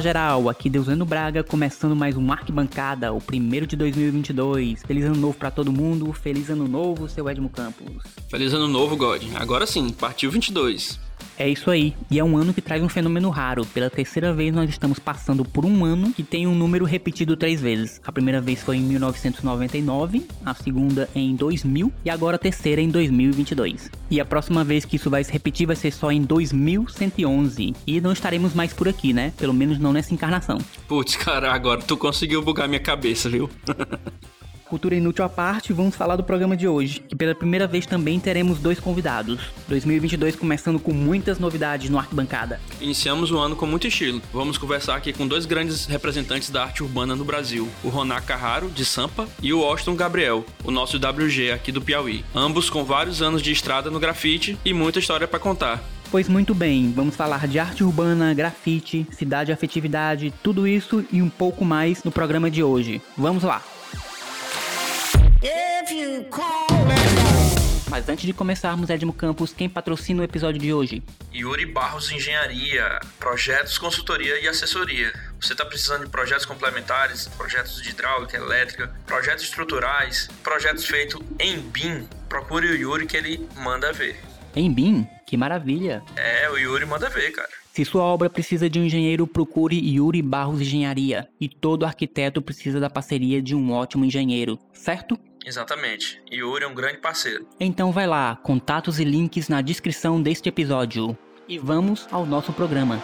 Geral, aqui Deusano Braga, começando mais um Arquibancada, o primeiro de 2022. Feliz ano novo pra todo mundo, feliz ano novo, seu Edmo Campos. Feliz ano novo, God. Agora sim, partiu 22. É isso aí, e é um ano que traz um fenômeno raro. Pela terceira vez nós estamos passando por um ano que tem um número repetido três vezes. A primeira vez foi em 1999, a segunda em 2000 e agora a terceira em 2022. E a próxima vez que isso vai se repetir vai ser só em 2111. E não estaremos mais por aqui, né? Pelo menos não nessa encarnação. Putz, cara, agora tu conseguiu bugar minha cabeça, viu? Cultura inútil à parte, vamos falar do programa de hoje, que pela primeira vez também teremos dois convidados. 2022 começando com muitas novidades no Arquibancada. Iniciamos o ano com muito estilo. Vamos conversar aqui com dois grandes representantes da arte urbana no Brasil, o Roná Carraro, de Sampa, e o Austin Gabriel, o nosso WG aqui do Piauí. Ambos com vários anos de estrada no grafite e muita história para contar. Pois muito bem, vamos falar de arte urbana, grafite, cidade e afetividade, tudo isso e um pouco mais no programa de hoje. Vamos lá! Mas antes de começarmos, Edmo Campos, quem patrocina o episódio de hoje? Yuri Barros Engenharia, projetos, consultoria e assessoria. Você está precisando de projetos complementares, projetos de hidráulica, elétrica, projetos estruturais, projetos feitos em BIM? Procure o Yuri que ele manda ver. Em BIM? Que maravilha! É, o Yuri manda ver, cara. Se sua obra precisa de um engenheiro, procure Yuri Barros Engenharia. E todo arquiteto precisa da parceria de um ótimo engenheiro, certo? Exatamente. Yuri é um grande parceiro. Então vai lá, contatos e links na descrição deste episódio. E vamos ao nosso programa.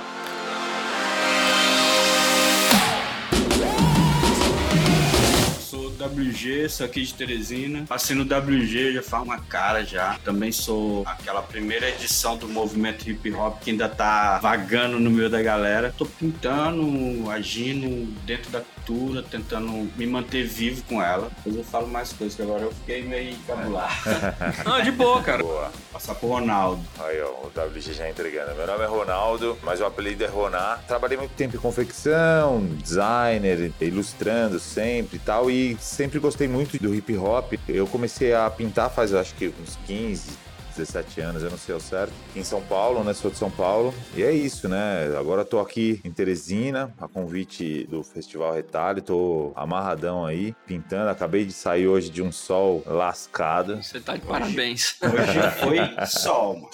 Sou WG, sou aqui de Teresina. Passei no WG já faz uma cara já. Também sou aquela primeira edição do movimento hip hop que ainda tá vagando no meio da galera. Tô pintando, agindo dentro da cultura, tentando me manter vivo com ela. Depois eu falo mais coisas, que agora eu fiquei meio encabulado. Não, de boa, cara. Boa. Passar pro Ronaldo. Aí, ó, o WG já entregando. Meu nome é Ronaldo, mas o apelido é Roná. Trabalhei muito tempo em confecção, designer, ilustrando sempre e tal. E sempre gostei muito do hip hop. Eu comecei a pintar faz, acho que, uns 15, 17 anos, eu não sei ao certo. Em São Paulo, né? Sou de São Paulo. E é isso, né? Agora tô aqui em Teresina, a convite do Festival Retalho. Tô amarradão aí, pintando. Acabei de sair hoje de um sol lascado. Você tá de parabéns. Hoje foi sol, mano.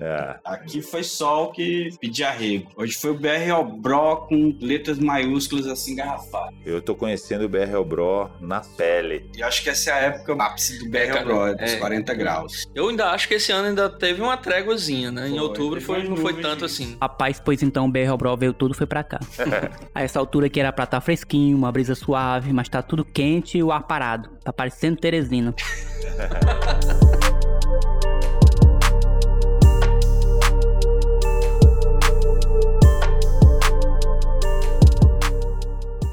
É. Aqui foi sol que pedi arrego. Hoje foi o BR Bro com letras maiúsculas assim garrafadas. Eu tô conhecendo o BRL Bro na pele. E acho que essa é a época ápice do BR É, Bro, dos é. 40 graus. Eu ainda acho que esse ano ainda teve uma tréguazinha, né? em Foi, outubro teve foi, não foi tanto assim. Rapaz, pois então o BR Bro veio tudo foi pra cá. A essa altura que era pra estar fresquinho, uma brisa suave, mas tá tudo quente e o ar parado. Tá parecendo Teresina.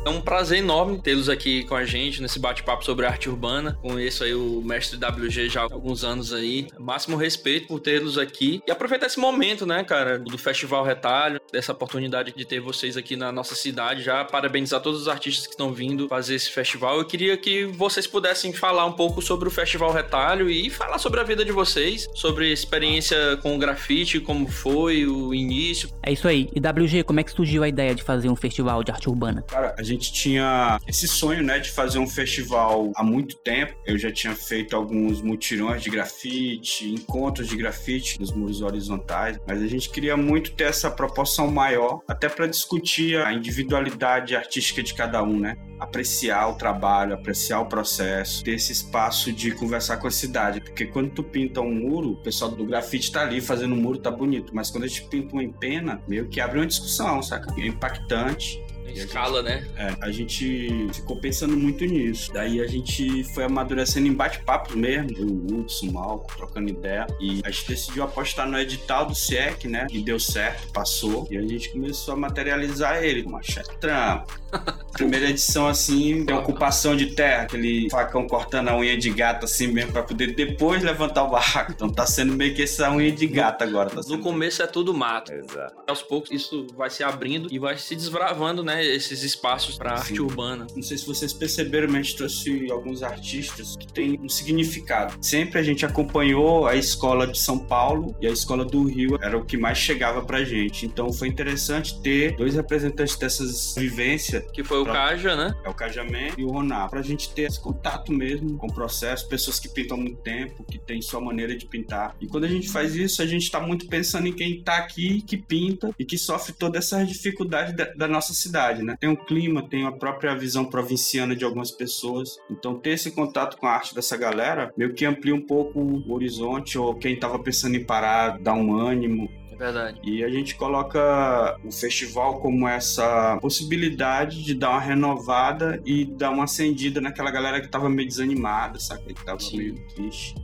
É um prazer enorme tê-los aqui com a gente nesse bate-papo sobre arte urbana. Conheço aí o mestre WG já há alguns anos aí. Máximo respeito por tê-los aqui. E aproveitar esse momento, né, cara, do Festival Retalho, dessa oportunidade de ter vocês aqui na nossa cidade. Já parabenizar todos os artistas que estão vindo fazer esse festival. Eu queria que vocês pudessem falar um pouco sobre o Festival Retalho e falar sobre a vida de vocês, sobre a experiência com o grafite, como foi o início. É isso aí. E WG, como é que surgiu a ideia de fazer um festival de arte urbana? Cara, a gente tinha esse sonho, né, de fazer um festival há muito tempo. Eu já tinha feito alguns mutirões de grafite, encontros de grafite nos muros horizontais, mas a gente queria muito ter essa proporção maior, até para discutir a individualidade artística de cada um, né? Apreciar o trabalho, apreciar o processo, ter esse espaço de conversar com a cidade, porque quando tu pinta um muro, o pessoal do grafite tá ali fazendo o muro, tá bonito, mas quando a gente pinta uma em pena, meio que abre uma discussão, saca? É impactante. Escala, né? É, a gente ficou pensando muito nisso. Daí a gente foi amadurecendo em bate-papos mesmo, o Hudson, o Malco, trocando ideia. E a gente decidiu apostar no edital do SIEC, né? E deu certo, passou. E a gente começou a materializar ele. Uma chefe trampo. Primeira edição assim, tem ocupação de terra, aquele facão cortando a unha de gato assim mesmo pra poder depois levantar o barraco. Então tá sendo meio que essa unha de gato agora. Tá No sendo... começo é tudo mato. Exato. Aos poucos isso vai se abrindo e vai se desbravando, né? Esses espaços pra Sim. arte urbana. Não sei se vocês perceberam, mas a gente trouxe alguns artistas que têm um significado. Sempre a gente acompanhou a escola de São Paulo e a escola do Rio era o que mais chegava pra gente. Então foi interessante ter dois representantes dessas vivências, Que foi o Pronto. Kaja, né? é o Cajamé e o Roná, pra gente ter esse contato mesmo com o processo, pessoas que pintam há muito tempo, que têm sua maneira de pintar. E quando a gente faz isso, a gente tá muito pensando em quem tá aqui, que pinta e que sofre toda essa dificuldade da, da nossa cidade, né? Tem o clima, tem a própria visão provinciana de algumas pessoas. Então, ter esse contato com a arte dessa galera meio que amplia um pouco o horizonte, ou quem tava pensando em parar, dá um ânimo. É verdade. E a gente coloca o festival como essa possibilidade de dar uma renovada e dar uma acendida naquela galera que tava meio desanimada, sabe? Que tava Sim. meio triste.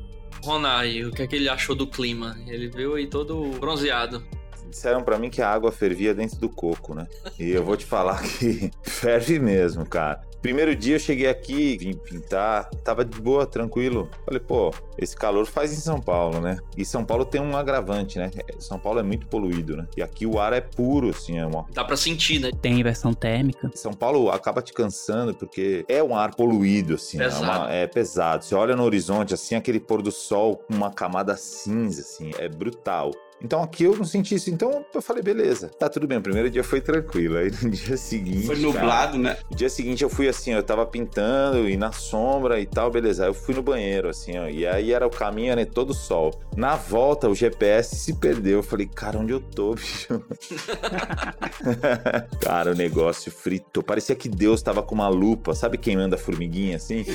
Ronai, o que é que ele achou do clima? Ele veio aí todo bronzeado. Disseram pra mim que a água fervia dentro do coco, né? E eu vou te falar que ferve mesmo, cara. Primeiro dia eu cheguei aqui, vim pintar, tava de boa, tranquilo. Falei, pô, esse calor faz em São Paulo, né? E São Paulo tem um agravante, né? São Paulo é muito poluído, né? E aqui o ar é puro, assim, é uma Dá pra sentir, né? Tem inversão térmica. São Paulo acaba te cansando porque é um ar poluído, assim, é, Pesado. uma- é pesado. Você olha no horizonte, assim, aquele pôr do sol com uma camada cinza, assim, é brutal. Então aqui eu não senti isso. Então eu falei, beleza, tá tudo bem. O primeiro dia foi tranquilo. Aí no dia seguinte. Foi cara, nublado, né? no dia seguinte eu fui assim, eu tava pintando e na sombra e tal, beleza. Aí eu fui no banheiro, assim, ó. E aí era o caminho, era todo sol. Na volta, o GPS se perdeu. Eu falei, cara, onde eu tô, bicho? cara, o negócio fritou. Parecia que Deus tava com uma lupa. Sabe quem anda formiguinha assim?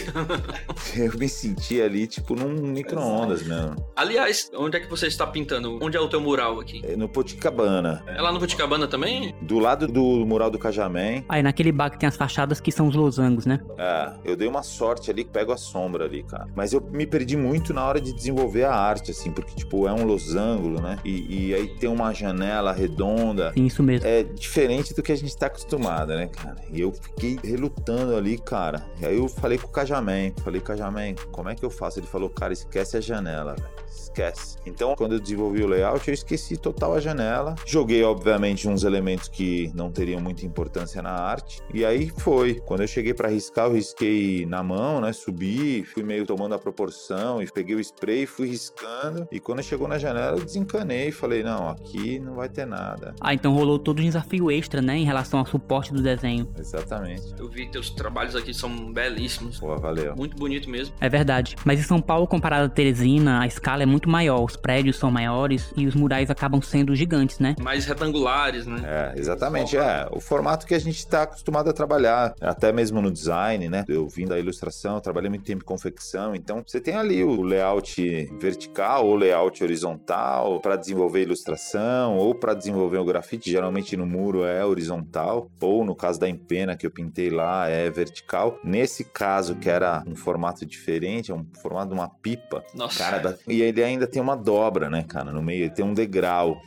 eu me senti ali, tipo, num micro-ondas mesmo. Aliás, onde é que você está pintando? Onde é o teu mural aqui? É No Poticabana. É lá no Coticabana também? Do lado do mural do Cajamém. Aí naquele bar que tem as fachadas que são os losangos, né? É, eu dei uma sorte ali que pego a sombra ali, cara. Mas eu me perdi muito na hora de desenvolver a arte, assim, porque, tipo, é um losango, né? E, e aí tem uma janela redonda. Sim, isso mesmo. É diferente do que a gente tá acostumado, né, cara? E eu fiquei relutando ali, cara. E aí eu falei com o Cajamém. Falei, Cajamém, como é que eu faço? Ele falou, cara, esquece a janela, velho. Esquece. Então, quando eu desenvolvi o layout, eu esqueci total a janela. Joguei, obviamente, uns elementos que não teriam muita importância na arte. E aí foi. Quando eu cheguei pra riscar, eu risquei na mão, né? Subi, fui meio tomando a proporção e peguei o spray, fui riscando. E quando chegou na janela, eu desencanei e falei: não, aqui não vai ter nada. Ah, então rolou todo um desafio extra, né? Em relação ao suporte do desenho. Exatamente. Eu vi que teus trabalhos aqui são belíssimos. Pô, valeu. Muito bonito mesmo. É verdade. Mas em São Paulo, comparado a Teresina, a escala é muito maior. Os prédios são maiores e os murais acabam sendo gigantes, né? Mais retangulares, né? É, exatamente. É, o formato que a gente está acostumado a trabalhar, até mesmo no design, né? Eu vim da ilustração, trabalhei muito tempo em confecção, então você tem ali o layout vertical ou layout horizontal para desenvolver ilustração ou para desenvolver o grafite. Geralmente no muro é horizontal, ou no caso da empena que eu pintei lá é vertical. Nesse caso, que era um formato diferente, é um formato de uma pipa, Nossa. Cara, da- e ele ainda tem uma dobra, né, cara, no meio, tem um degrau.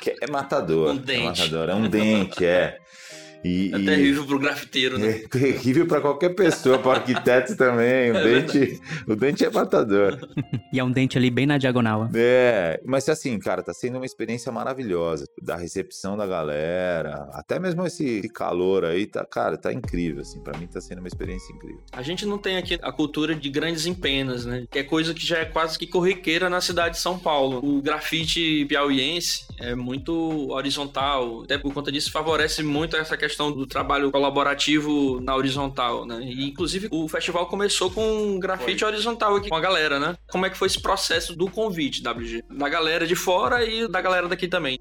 Que é matador. Um dente. É matador, é um dente, é. E, É e- terrível pro grafiteiro, né? É terrível para qualquer pessoa, para arquiteto também. O dente, o dente é matador. E é um dente ali bem na diagonal. É, mas assim, cara, tá sendo uma experiência maravilhosa. Da recepção da galera, até mesmo esse calor aí, tá, cara, tá incrível, assim. Pra mim tá sendo uma experiência incrível. A gente não tem aqui a cultura de grandes empenas, né? Que é coisa que já é quase que corriqueira na cidade de São Paulo. O grafite piauiense é muito horizontal, até por conta disso favorece muito essa questão do trabalho colaborativo na horizontal, né? E inclusive o festival começou com um grafite horizontal aqui com a galera, né? Como é que foi esse processo do convite, WG? Da galera de fora e da galera daqui também.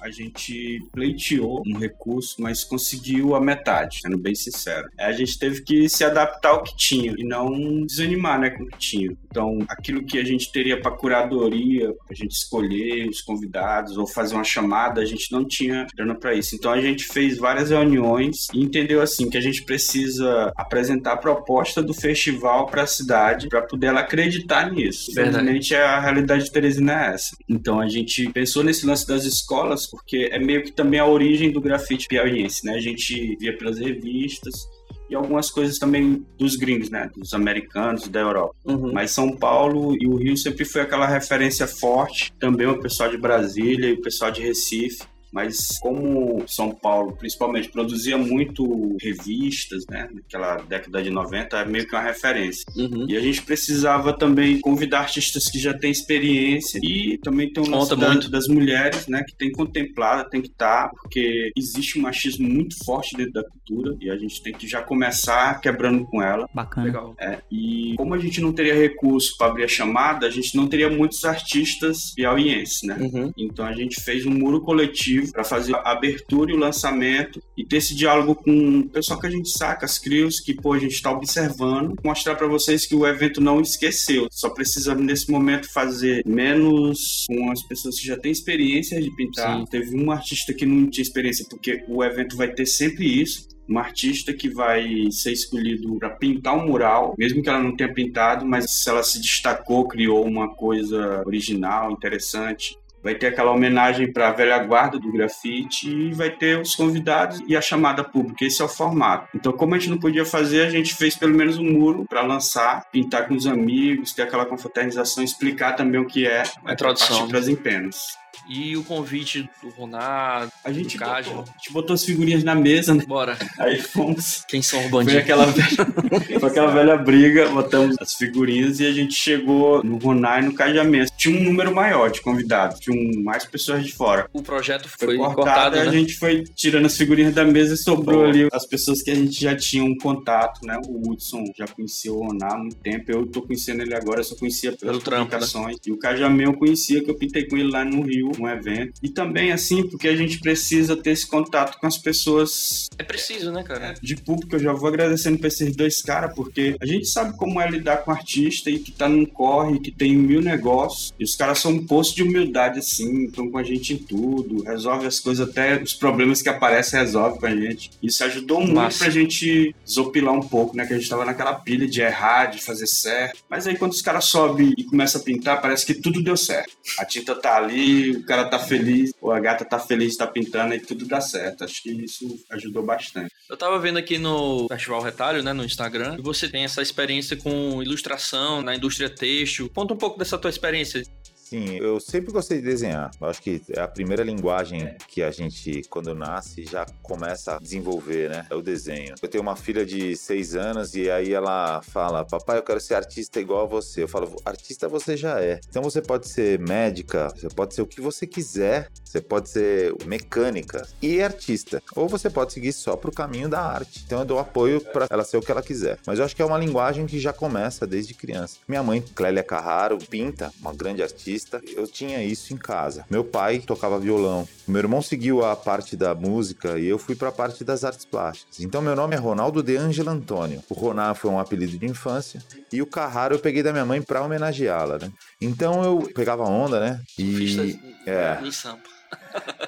A gente pleiteou um recurso, mas conseguiu a metade, sendo bem sincero. A gente teve que se adaptar ao que tinha e não desanimar né, com o que tinha. Então, aquilo que a gente teria para curadoria, a gente escolher os convidados ou fazer uma chamada, a gente não tinha grana para isso. Então, a gente fez várias reuniões e entendeu assim que a gente precisa apresentar a proposta do festival para a cidade para poder ela acreditar nisso. Verdade. Infelizmente, a realidade de Teresina é essa. Então, a gente pensou nesse lance das escolas porque é meio que também a origem do grafite piauiense, né? A gente via pelas revistas e algumas coisas também dos gringos, né? Dos americanos, da Europa. Uhum. Mas São Paulo e o Rio sempre foi aquela referência forte. Também o pessoal de Brasília e o pessoal de Recife. Mas como São Paulo, principalmente, produzia muito revistas, né? Naquela década de 90, é meio que uma referência. Uhum. E a gente precisava também convidar artistas que já têm experiência e também tem um lance Conta da- muito. das mulheres, né? Que tem que contemplar, tem que estar, porque existe um machismo muito forte dentro da cultura e a gente tem que já começar quebrando com ela. Bacana. Legal. É, e como a gente não teria recurso para abrir a chamada, a gente não teria muitos artistas piauienses, né? Uhum. Então a gente fez um muro coletivo para fazer a abertura e o lançamento e ter esse diálogo com o pessoal que a gente saca, as crios que pô, a gente está observando, mostrar para vocês que o evento não esqueceu. Só precisa nesse momento fazer menos com as pessoas que já têm experiência de pintar. Sim. Teve um artista que não tinha experiência porque o evento vai ter sempre isso um artista que vai ser escolhido para pintar um mural, mesmo que ela não tenha pintado, mas se ela se destacou, criou uma coisa original, interessante. Vai ter aquela homenagem para a velha guarda do grafite e vai ter os convidados e a chamada pública. Esse é o formato. Então, como a gente não podia fazer, a gente fez pelo menos um muro para lançar, pintar com os amigos, ter aquela confraternização, explicar também o que é A introdução, para as empenas. E o convite do Ronaldo, A gente, do botou, Cássio. a gente botou as figurinhas na mesa, né? Bora. aí fomos Quem são os Foi bandidos? aquela, velha, foi aquela velha briga, botamos as figurinhas e a gente chegou no Ronai no Cajamento. Tinha um número maior de convidados, tinham mais pessoas de fora. O projeto Foi, foi, cortado, cortado, e a né? gente foi tirando as figurinhas da mesa e sobrou Pô. ali as pessoas que a gente já tinha um contato, né? O Hudson já conhecia o Roná há muito tempo, eu tô conhecendo ele agora, eu só conhecia pelas Pelo trampo, né? publicações. E o Cajamê eu conhecia, que eu pintei com ele lá no Rio, um evento. E também, assim, porque a gente precisa ter esse contato com as pessoas É preciso, né, cara? de público, eu já vou agradecendo pra esses dois caras, porque a gente sabe como é lidar com artista e que tá num corre, que tem mil negócios, e os caras são um poço de humildade, assim, estão com a gente em tudo, resolve as coisas, até os problemas que aparecem resolve com a gente. Isso ajudou muito Massa. pra gente desopilar um pouco, né, que a gente tava naquela pilha de errar, de fazer certo. Mas aí quando os caras sobem e começam a pintar, parece que tudo deu certo. A tinta tá ali, o cara tá feliz, ou a gata tá feliz, tá pintando e tudo dá certo. Acho que isso ajudou bastante. Eu tava vendo aqui no Festival Retalho, né, no Instagram, e você tem essa experiência com ilustração na indústria têxtil. Conta um pouco dessa tua experiência. Sim, eu sempre gostei de desenhar. Eu acho que é a primeira linguagem que a gente, quando nasce, já começa a desenvolver, né? É o desenho. Eu tenho uma filha de seis anos e aí ela fala: Papai, eu quero ser artista igual a você. Eu falo: Artista você já é. Então você pode ser médica, você pode ser o que você quiser, você pode ser mecânica e artista. Ou você pode seguir só pro caminho da arte. Então eu dou apoio para ela ser o que ela quiser. Mas eu acho que é uma linguagem que já começa desde criança. Minha mãe, Clélia Carraro, pinta, uma grande artista. Eu tinha isso em casa. Meu pai tocava violão. Meu irmão seguiu a parte da música e eu fui para a parte das artes plásticas. Então meu nome é Ronaldo de Angelo Antônio. O Roná foi um apelido de infância e o Carraro eu peguei da minha mãe para homenageá-la, né? Então eu pegava onda, né? E é. em Sampa.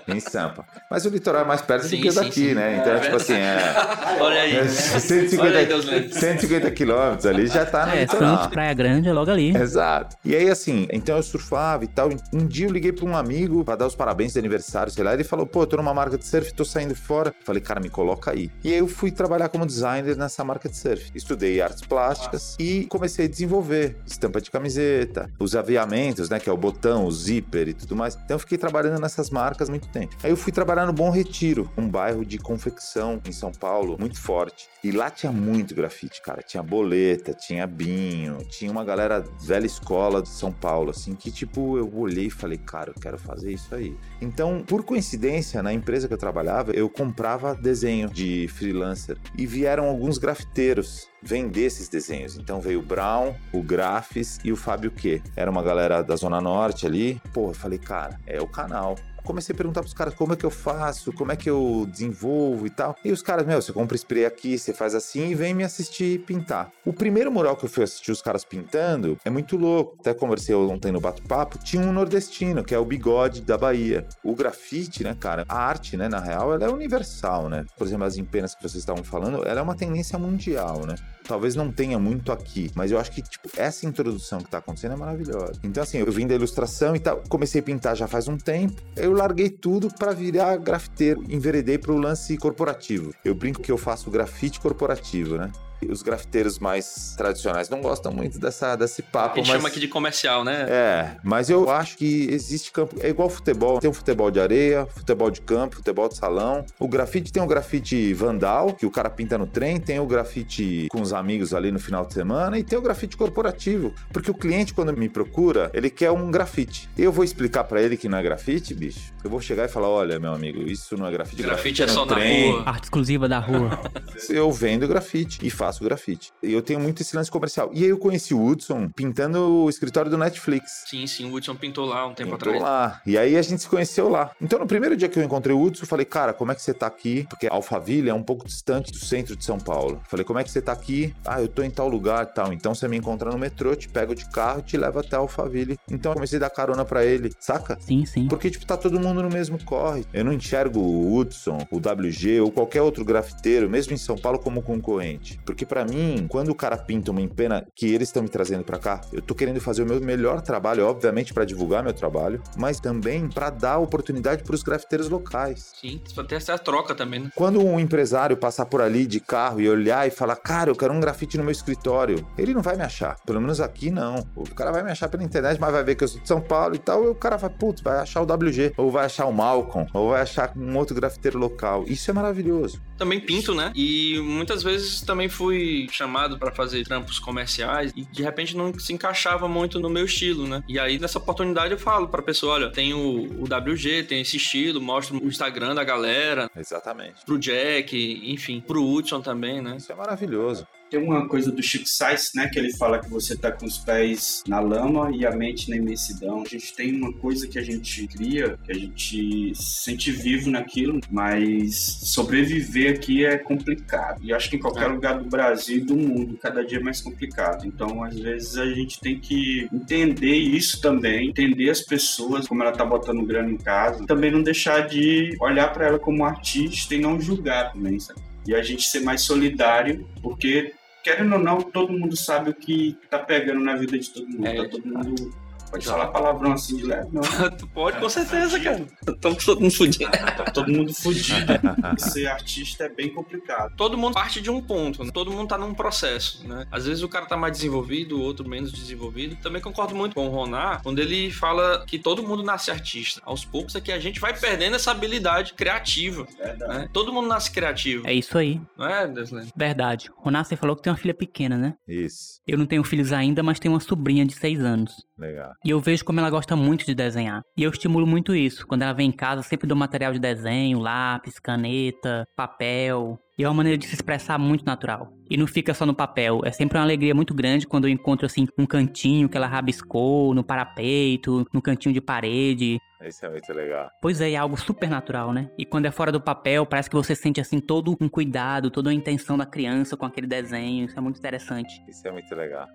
Em Sampa. Mas o litoral é mais perto Sim, do que o sim, daqui, sim. né? Então, É tipo assim, é. Olha aí. é Olha aí, 150, Deus livre. 150 quilômetros ali já tá no É, litoral. Santos, Praia Grande é logo ali. Exato. E aí, assim, então eu surfava e tal. Um dia eu liguei pra um amigo pra dar os parabéns de aniversário, sei lá. Ele falou, pô, eu tô numa marca de surf, tô saindo fora. Falei, cara, me coloca aí. E aí eu fui trabalhar como designer nessa marca de surf. Estudei artes plásticas e comecei a desenvolver estampa de camiseta, os aviamentos, né, que é o botão, o zíper e tudo mais. Então eu fiquei trabalhando nessas marcas muito tempo. Aí eu fui trabalhar no Bom Retiro, um bairro de confecção em São Paulo, muito forte. E lá tinha muito grafite, cara. Tinha boleta, tinha binho, tinha uma galera velha escola de São Paulo, assim, que tipo, eu olhei e falei, cara, eu quero fazer isso aí. Então, por coincidência, na empresa que eu trabalhava, eu comprava desenho de freelancer e vieram alguns grafiteiros vender esses desenhos. Então veio o Brown, o Grafis e o Fábio Q. Era uma galera da Zona Norte ali. Pô, eu falei, cara, é o canal. Comecei a perguntar pros caras como é que eu faço, como é que eu desenvolvo e tal. E os caras, meu, você compra spray aqui, você faz assim e vem me assistir pintar. O primeiro mural que eu fui assistir os caras pintando é muito louco. Até conversei ontem no bate-papo, tinha um nordestino, que é o bigode da Bahia. O grafite, né, cara, a arte, né, na real, ela é universal, né? Por exemplo, as empenas que vocês estavam falando, ela é uma tendência mundial, né? Talvez não tenha muito aqui, mas eu acho que tipo, essa introdução que tá acontecendo é maravilhosa. Então assim, eu vim da ilustração e tal, comecei a pintar já faz um tempo, eu larguei tudo para virar grafiteiro, enveredei pro lance corporativo. Eu brinco que eu faço grafite corporativo, né? Os grafiteiros mais tradicionais não gostam muito dessa, desse papo. A gente mas... chama aqui de comercial, né? É, mas eu acho que existe campo. É igual futebol. Tem um futebol de areia, futebol de campo, futebol de salão. O grafite tem o grafite vandal, que o cara pinta no trem, tem o grafite com os amigos ali no final de semana, e tem o grafite corporativo. Porque o cliente, quando me procura, ele quer um grafite. Eu vou explicar para ele que não é grafite, bicho. Eu vou chegar e falar: olha, meu amigo, isso não é grafite. Grafite, grafite é, é só trem. na rua. Arte exclusiva da rua. eu vendo grafite e faço faço grafite. E eu tenho muito esse lance comercial. E aí eu conheci o Hudson pintando o escritório do Netflix. Sim, sim, o Hudson pintou lá um tempo pintou atrás. lá. E aí a gente se conheceu lá. Então no primeiro dia que eu encontrei o Hudson, eu falei, cara, como é que você tá aqui? Porque Alphaville é um pouco distante do centro de São Paulo. Eu falei, como é que você tá aqui? Ah, eu tô em tal lugar e tal. Então você me encontra no metrô, te pego de carro e te levo até Alphaville. Então eu comecei a dar carona para ele, saca? Sim, sim. Porque, tipo, tá todo mundo no mesmo corre. Eu não enxergo o Hudson, o WG ou qualquer outro grafiteiro, mesmo em São Paulo, como concorrente. Porque para mim, quando o cara pinta uma empena que eles estão me trazendo para cá, eu tô querendo fazer o meu melhor trabalho, obviamente para divulgar meu trabalho, mas também para dar oportunidade para os grafiteiros locais. Sim, ter essa troca também, né? Quando um empresário passar por ali de carro e olhar e falar, cara, eu quero um grafite no meu escritório, ele não vai me achar. Pelo menos aqui não. O cara vai me achar pela internet, mas vai ver que eu sou de São Paulo e tal, e o cara vai, putz, vai achar o WG, ou vai achar o Malcolm, ou vai achar um outro grafiteiro local. Isso é maravilhoso. Também pinto, né? E muitas vezes também fui chamado para fazer trampos comerciais e de repente não se encaixava muito no meu estilo, né? E aí nessa oportunidade eu falo para pessoa, olha, tem o, o, WG, tem esse estilo, mostro o Instagram da galera. Exatamente. Pro Jack, enfim, pro Hudson também, né? Isso é maravilhoso. Tem uma coisa do Chico Sainz, né, que ele fala que você tá com os pés na lama e a mente na imensidão. A gente tem uma coisa que a gente cria, que a gente se sente vivo naquilo, mas sobreviver aqui é complicado. E acho que em qualquer é. lugar do Brasil e do mundo, cada dia é mais complicado. Então, às vezes, a gente tem que entender isso também, entender as pessoas, como ela tá botando grana em casa, também não deixar de olhar para ela como artista e não julgar também, sabe? E a gente ser mais solidário, porque querendo ou não, todo mundo sabe o que tá pegando na vida de todo mundo. É, tá todo mundo Pode falar palavrão assim de leve, não. tu pode, com certeza, cara. Estamos todo mundo fudido. tá todo mundo fudido. Ser artista é bem complicado. Todo mundo parte de um ponto, né? todo mundo tá num processo, né? Às vezes o cara tá mais desenvolvido, o outro menos desenvolvido. Também concordo muito com o Ronar, quando ele fala que todo mundo nasce artista. Aos poucos é que a gente vai perdendo essa habilidade criativa. Verdade. Né? Todo mundo nasce criativo. É isso aí. Não é, Deslen? Verdade. Ronar, você falou que tem uma filha pequena, né? Isso. Eu não tenho filhos ainda, mas tenho uma sobrinha de seis anos. Legal. E eu vejo como ela gosta muito de desenhar. E eu estimulo muito isso. Quando ela vem em casa, sempre dou material de desenho, lápis, caneta, papel. E é uma maneira de se expressar muito natural. E não fica só no papel. É sempre uma alegria muito grande quando eu encontro, assim, um cantinho que ela rabiscou no parapeito, no cantinho de parede. Isso é muito legal. Pois é, é algo super natural, né? E quando é fora do papel, parece que você sente, assim, todo um cuidado, toda a intenção da criança com aquele desenho. Isso é muito interessante. Isso é muito legal.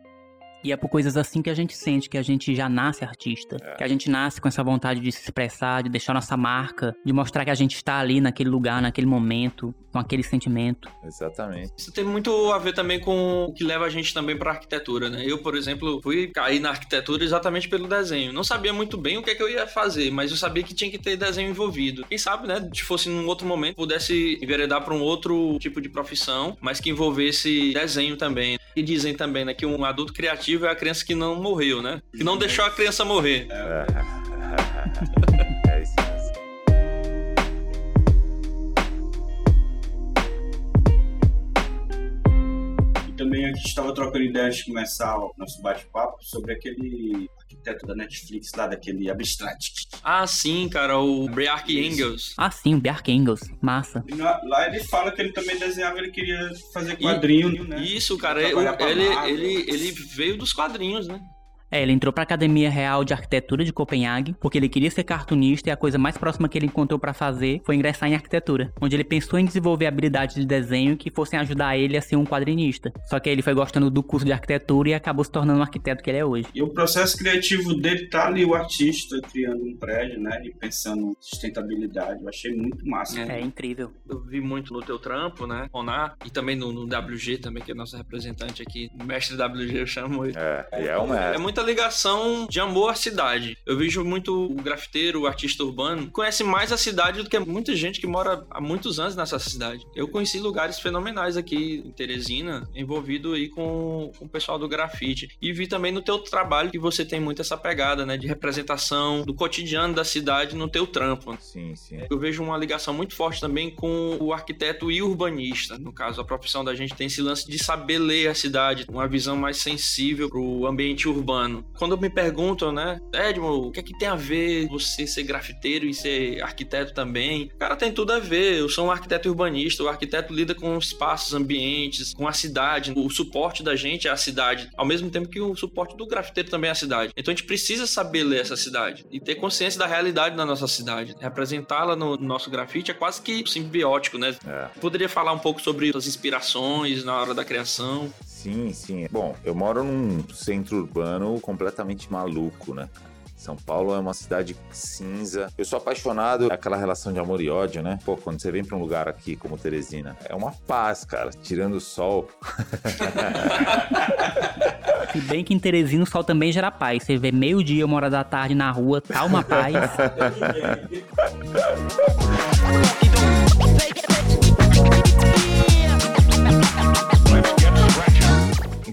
E é por coisas assim que a gente sente que a gente já nasce artista. É. Que a gente nasce com essa vontade de se expressar, de deixar nossa marca, de mostrar que a gente está ali naquele lugar, naquele momento, com aquele sentimento. Exatamente. Isso tem muito a ver também com o que leva a gente também para arquitetura, né? Eu, por exemplo, fui cair na arquitetura exatamente pelo desenho. Não sabia muito bem o que é que eu ia fazer, mas eu sabia que tinha que ter desenho envolvido. Quem sabe, né, se fosse num outro momento, pudesse enveredar para um outro tipo de profissão, mas que envolvesse desenho também. E dizem também, né, que um adulto criativo é a criança que não morreu, né? Que não deixou a criança morrer. É, é isso mesmo. E também a gente estava trocando ideias de começar o nosso bate-papo sobre aquele arquiteto da Netflix lá, daquele Abstract. Ah, sim, cara, o Bjark Engels. Ah, sim, o Bjark Engels. Massa. Na, lá ele fala que ele também desenhava, ele queria fazer quadrinho, e, né? Isso, cara, ele, ele, ele, ele veio dos quadrinhos, né? É, ele entrou pra Academia Real de Arquitetura de Copenhague, porque ele queria ser cartunista e a coisa mais próxima que ele encontrou para fazer foi ingressar em arquitetura, onde ele pensou em desenvolver habilidades de desenho que fossem ajudar ele a ser um quadrinista. Só que aí ele foi gostando do curso de arquitetura e acabou se tornando o arquiteto que ele é hoje. E o processo criativo dele tá ali, o artista criando um prédio, né? E pensando em sustentabilidade. Eu achei muito massa. É, incrível. Eu vi muito no teu trampo, né, Ronar, e também no, no WG também, que é nosso representante aqui, o mestre WG, eu chamo ele. É, e é um É mestre. Muita ligação de amor à cidade. Eu vejo muito o grafiteiro, o artista urbano, conhece mais a cidade do que muita gente que mora há muitos anos nessa cidade. Eu conheci lugares fenomenais aqui em Teresina, envolvido aí com, com o pessoal do grafite. E vi também no teu trabalho que você tem muito essa pegada, né, de representação do cotidiano da cidade no teu trampo. Sim, sim. Eu vejo uma ligação muito forte também com o arquiteto e urbanista. No caso, a profissão da gente tem esse lance de saber ler a cidade, uma visão mais sensível pro ambiente urbano. Quando me perguntam, né, Edmo, o que é que tem a ver você ser grafiteiro e ser arquiteto também? Cara, tem tudo a ver. Eu sou um arquiteto urbanista. O arquiteto lida com espaços, ambientes, com a cidade. O suporte da gente é a cidade, ao mesmo tempo que o suporte do grafiteiro também é a cidade. Então a gente precisa saber ler essa cidade e ter consciência da realidade da nossa cidade. Representá-la no nosso grafite é quase que simbiótico, né? É. Poderia falar um pouco sobre as inspirações na hora da criação? Sim, sim. Bom, eu moro num centro urbano completamente maluco, né? São Paulo é uma cidade cinza. Eu sou apaixonado aquela relação de amor e ódio, né? Pô, quando você vem pra um lugar aqui como Teresina, é uma paz, cara. Tirando o sol. Se bem que em Teresina o sol também gera paz. Você vê meio-dia, uma hora da tarde na rua, tá uma paz.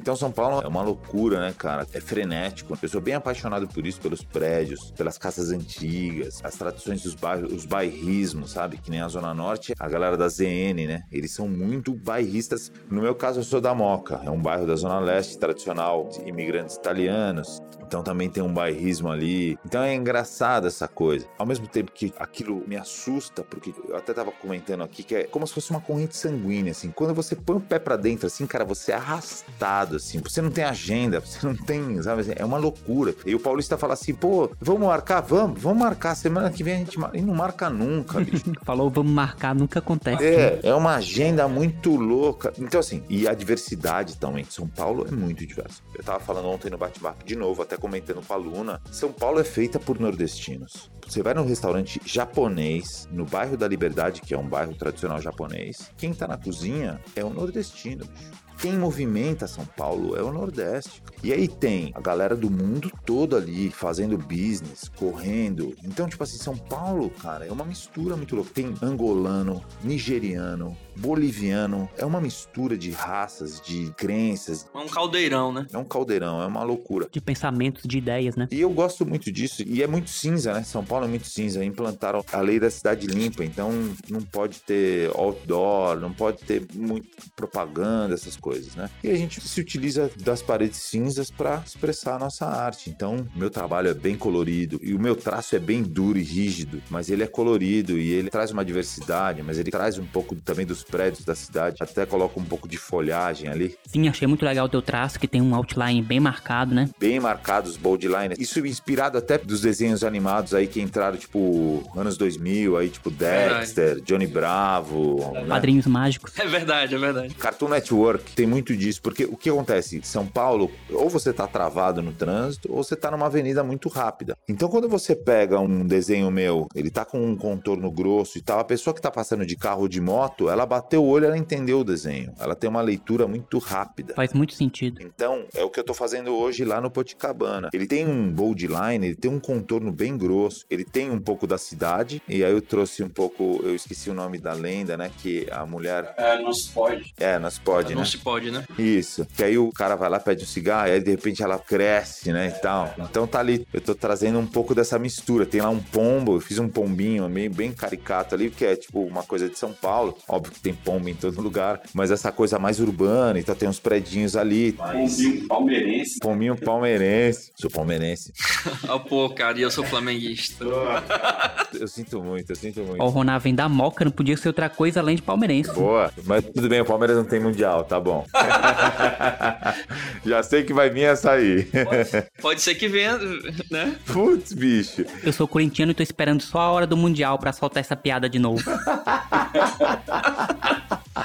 Então São Paulo é uma loucura, né, cara? É frenético. Eu sou bem apaixonado por isso, pelos prédios, pelas casas antigas, as tradições dos bairros, os bairrismos, sabe? Que nem a Zona Norte, a galera da ZN, né? Eles são muito bairristas. No meu caso, eu sou da Moca, é um bairro da Zona Leste tradicional de imigrantes italianos. Então também tem um bairrismo ali. Então é engraçado essa coisa. Ao mesmo tempo que aquilo me assusta, porque eu até tava comentando aqui que é como se fosse uma corrente sanguínea, assim. Quando você põe o pé pra dentro, assim, cara, você é arrastado, assim. Você não tem agenda, você não tem, sabe? assim, É uma loucura. E o Paulista fala assim, pô, vamos marcar? Vamos, vamos marcar. Semana que vem a gente marca. E não marca nunca, bicho. Falou, vamos marcar, nunca acontece. É, é uma agenda muito louca. Então, assim, e a diversidade também. São Paulo é muito diverso. Eu tava falando ontem no bate-papo de novo, até comentando com a Luna. São Paulo é feita por nordestinos. Você vai num restaurante japonês, no bairro da Liberdade, que é um bairro tradicional japonês, quem tá na cozinha é o nordestino, bicho. Quem movimenta São Paulo é o Nordeste. E aí tem a galera do mundo todo ali fazendo business, correndo. Então, tipo assim, São Paulo, cara, é uma mistura muito louca. Tem angolano, nigeriano, boliviano. É uma mistura de raças, de crenças. É um caldeirão, né? É um caldeirão, é uma loucura. De pensamentos, de ideias, né? E eu gosto muito disso. E é muito cinza, né? São Paulo é muito cinza. Implantaram a lei da cidade limpa. Então não pode ter outdoor, não pode ter muito propaganda, essas coisas, né? E a gente se utiliza das paredes cinzas para expressar a nossa arte. Então, meu trabalho é bem colorido. E o meu traço é bem duro e rígido. Mas ele é colorido e ele traz uma diversidade. Mas ele traz um pouco também dos prédios da cidade. Até coloca um pouco de folhagem ali. Sim, achei muito legal o teu traço, que tem um outline bem marcado, né? bem marcados bold lines. Isso inspirado até dos desenhos animados aí que entraram, tipo, anos 2000, aí, tipo, Dexter, Johnny Bravo, né? Quadrinhos mágicos. É verdade, é verdade. Cartoon Network tem muito disso, porque o que acontece? São Paulo, ou você tá travado no trânsito, ou você tá numa avenida muito rápida. Então, quando você pega um desenho meu, ele tá com um contorno grosso e tal, a pessoa que tá passando de carro ou de moto, ela bateu o olho, ela entendeu o desenho. Ela tem uma leitura muito rápida. Faz muito sentido. Então, é o que eu tô fazendo hoje lá no Poticabana. Ele tem um bold line, ele tem um contorno bem grosso, ele tem um pouco da cidade, e aí eu trouxe um pouco, eu esqueci o nome da lenda, né? Que a mulher. É, não se pode. É, nós pode, Não né? se pode, né? Isso. Que aí o cara vai lá, pede um cigarro, e aí de repente ela cresce, né? E tal. Então tá ali. Eu tô trazendo um pouco dessa mistura. Tem lá um pombo, eu fiz um pombinho meio bem caricato ali, que é tipo uma coisa de São Paulo. Óbvio que tem pomba em todo lugar, mas essa coisa mais urbana, então tem uns predinhos ali. Pombinho palmeirense. Pombinho palmeirense. Sou palmeirense. Ah, pô, cara, e eu sou flamenguista. Eu sinto muito, eu sinto muito. Ó, o Roná vem da Moca, não podia ser outra coisa além de palmeirense. Boa, mas tudo bem, o Palmeiras não tem mundial, tá bom. Já sei que vai vir essa aí. Pode ser que venha, né? Putz, bicho. Eu sou corintiano e tô esperando só a hora do Mundial pra soltar essa piada de novo.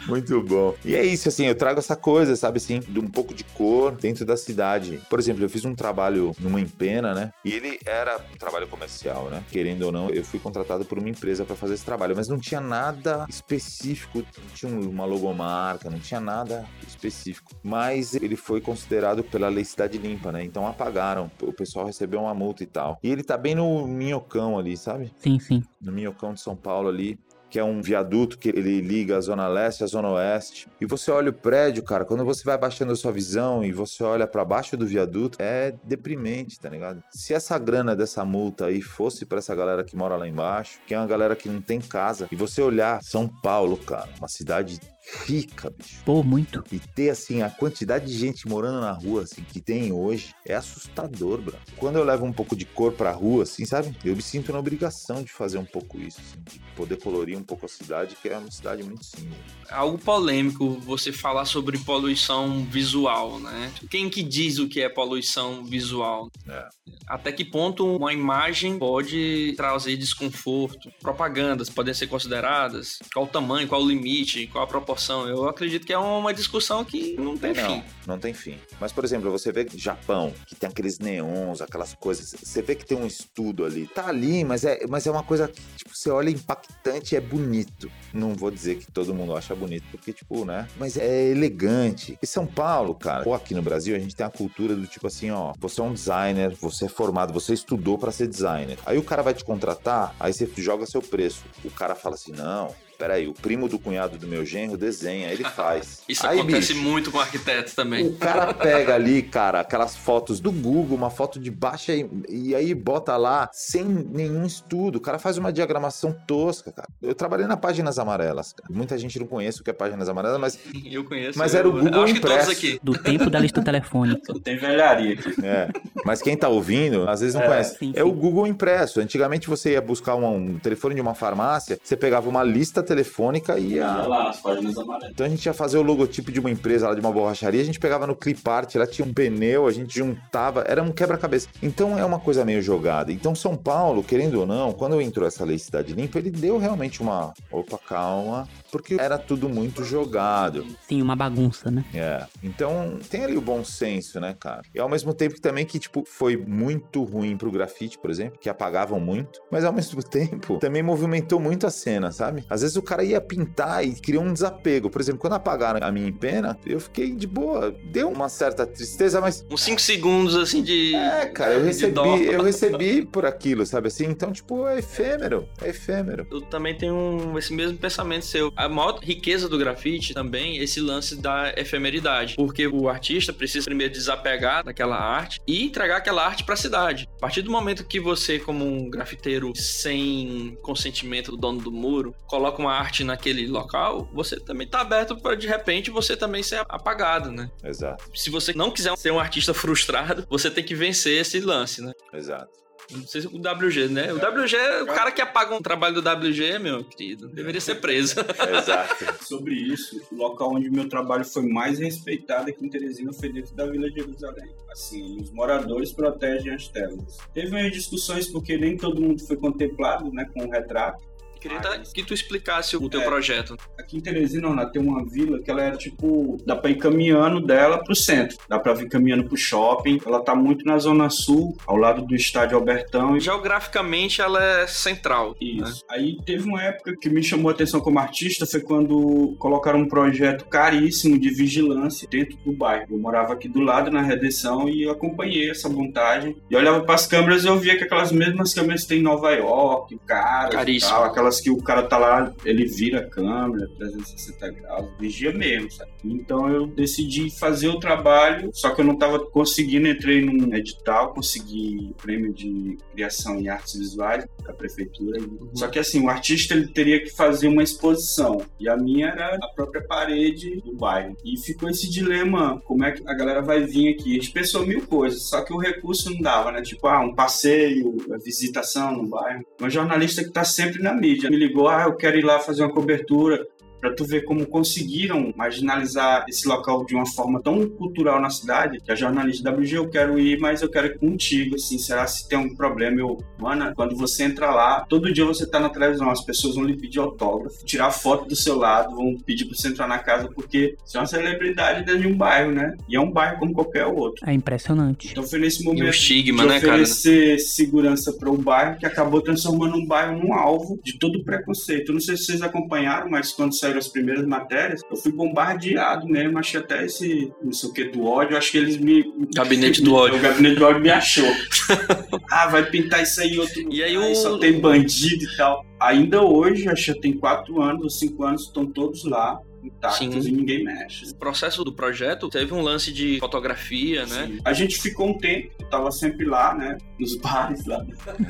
Muito bom. E é isso, assim, eu trago essa coisa, sabe assim, de um pouco de cor dentro da cidade. Por exemplo, eu fiz um trabalho numa empena, né? E ele era um trabalho comercial, né? Querendo ou não, eu fui contratado por uma empresa para fazer esse trabalho, mas não tinha nada específico, não tinha uma logomarca, não tinha nada específico. Mas ele foi considerado pela Lei Cidade Limpa, né? Então apagaram, o pessoal recebeu uma multa e tal. E ele tá bem no minhocão ali, sabe? Sim, sim. No minhocão de São Paulo ali que é um viaduto que ele liga a zona leste à zona oeste. E você olha o prédio, cara, quando você vai baixando a sua visão e você olha para baixo do viaduto, é deprimente, tá ligado? Se essa grana dessa multa aí fosse para essa galera que mora lá embaixo, que é uma galera que não tem casa, e você olhar São Paulo, cara, uma cidade rica, bicho. Pô, muito. E ter, assim, a quantidade de gente morando na rua, assim, que tem hoje, é assustador, bro. Quando eu levo um pouco de cor pra rua, assim, sabe? Eu me sinto na obrigação de fazer um pouco isso, assim, de poder colorir um pouco a cidade, que é uma cidade muito cinza. Algo polêmico você falar sobre poluição visual, né? Quem que diz o que é poluição visual? É. Até que ponto uma imagem pode trazer desconforto? Propagandas podem ser consideradas? Qual o tamanho, qual o limite, qual a proporção? Eu acredito que é uma discussão que não tem não, fim. não tem fim. Mas, por exemplo, você vê Japão, que tem aqueles neons, aquelas coisas. Você vê que tem um estudo ali. Tá ali, mas é, mas é uma coisa que, tipo, você olha impactante e é bonito. Não vou dizer que todo mundo acha bonito, porque, tipo, né? Mas é elegante. E São Paulo, cara, ou aqui no Brasil, a gente tem a cultura do tipo assim, ó, você é um designer, você é formado, você estudou pra ser designer. Aí o cara vai te contratar, aí você joga seu preço. O cara fala assim, não, peraí, o primo do cunhado do meu genro desenha, ele faz. Isso Aí, acontece bicho, muito com arquitetos também. o cara pega ali, cara, aquelas fotos do Google, uma foto de baixa e, e aí bota lá sem nenhum estudo. O cara faz uma diagramação tosca, cara. Eu trabalhei na Páginas Amarelas. Cara. Muita gente não conhece o que é Páginas Amarelas, mas Eu conheço. Mas era o eu- Google Acho que todos impresso. aqui. Do tempo da lista telefônica. Só tem velharia aqui. É, mas quem tá ouvindo, às vezes não É, conhece. sim, É o sim. Google impresso. Antigamente você ia buscar um, um telefone de uma farmácia, você pegava uma lista telefônica e ia. Olha lá, as páginas amarelas. Então a gente ia fazer o logotipo de uma empresa lá, de uma borracharia, a gente pegava no clipart, lá tinha um pneu, a gente juntava, era um quebra-cabeça. Então é uma coisa meio jogada. Então São Paulo, querendo ou não, quando entrou essa lei Cidade Limpa, ele deu realmente uma. Opa, calma. Porque era tudo muito jogado. Sim, uma bagunça, né? É. Então, tem ali o bom senso, né, cara? E ao mesmo tempo que também que, tipo, foi muito ruim pro grafite, por exemplo, que apagavam muito, mas ao mesmo tempo também movimentou muito a cena, sabe? Às vezes o cara ia pintar e criou um desapego. Por exemplo, quando apagaram a minha em pena, eu fiquei de boa. Deu uma certa tristeza, mas. Uns 5 segundos assim de. É, cara, eu recebi, eu recebi por aquilo, sabe assim? Então, tipo, é efêmero. É efêmero. Eu também tenho um- esse mesmo pensamento seu. A maior riqueza do grafite também é esse lance da efemeridade. Porque o artista precisa primeiro desapegar daquela arte e entregar aquela arte para a cidade. A partir do momento que você, como um grafiteiro sem consentimento do dono do muro, coloca uma arte naquele local, você também tá aberto para de repente você também ser apagado, né? Exato, Se você não quiser ser um artista frustrado, você tem que vencer esse lance, né? exato. Não sei se o WG, né? O WG, o cara que apaga um trabalho do WG, meu querido, deveria ser preso. Exato. Sobre isso, o local onde meu trabalho foi mais respeitado aqui em Teresina foi dentro da Vila de Jerusalém. Assim, os moradores protegem as telas. Teve umas discussões porque nem todo mundo foi contemplado, né, com o retrato. Queria que tu explicasse o teu É. projeto. Aqui em Teresina, Ornato, tem uma vila que ela era tipo, dá pra ir caminhando dela pro centro, dá pra vir caminhando pro shopping. Ela tá muito na zona sul, ao lado do estádio Albertão Geograficamente ela é central. né? Isso. Aí teve uma época que me chamou a atenção como artista, foi quando colocaram um projeto caríssimo de vigilância dentro do bairro. Eu morava aqui do lado, na Redenção, e eu acompanhei essa montagem. E olhava para as câmeras e eu via que aquelas mesmas câmeras que tem em Nova York, caras tal, aquelas que o cara tá lá, ele vira a câmera, 360 graus, vigia mesmo, sabe? Então eu decidi fazer o trabalho, só que eu não tava conseguindo, entrei num edital, consegui prêmio de criação em artes visuais da prefeitura. Uhum. Só que assim, o artista ele teria que fazer uma exposição, e a minha era a própria parede do bairro. E ficou esse dilema, como é que a galera vai vir aqui? A gente pensou mil coisas, só que o recurso não dava, né? Tipo, ah, um passeio, visitação no bairro. Um jornalista que tá sempre na mídia me ligou, ah, eu quero ir lá fazer uma cobertura para tu ver como conseguiram marginalizar esse local de uma forma tão cultural na cidade, que a jornalista WG, eu quero ir, mas eu quero ir contigo, assim, será se tem algum problema? Eu, mano, quando você entra lá, todo dia você tá na televisão, as pessoas vão lhe pedir autógrafo, tirar foto do seu lado, vão pedir pra você entrar na casa, porque você é uma celebridade dentro de um bairro, né? E é um bairro como qualquer outro. É impressionante. Então foi nesse momento e o estigma, de né, oferecer cara? segurança para o bairro que acabou transformando um bairro num alvo de todo preconceito. Eu não sei se vocês acompanharam, mas quando saiu saíram as primeiras matérias, eu fui bombardeado mesmo, achei até esse, não sei o que, do ódio, acho que eles me... Gabinete do ódio. O gabinete do ódio me achou. ah, vai pintar isso aí outro E aí o... só tem bandido e tal. Ainda hoje, acho que tem quatro anos ou cinco anos, estão todos lá intactos Sim. e ninguém mexe. O processo do projeto teve um lance de fotografia, né? Sim. A gente ficou um tempo, tava sempre lá, né? Nos bares lá.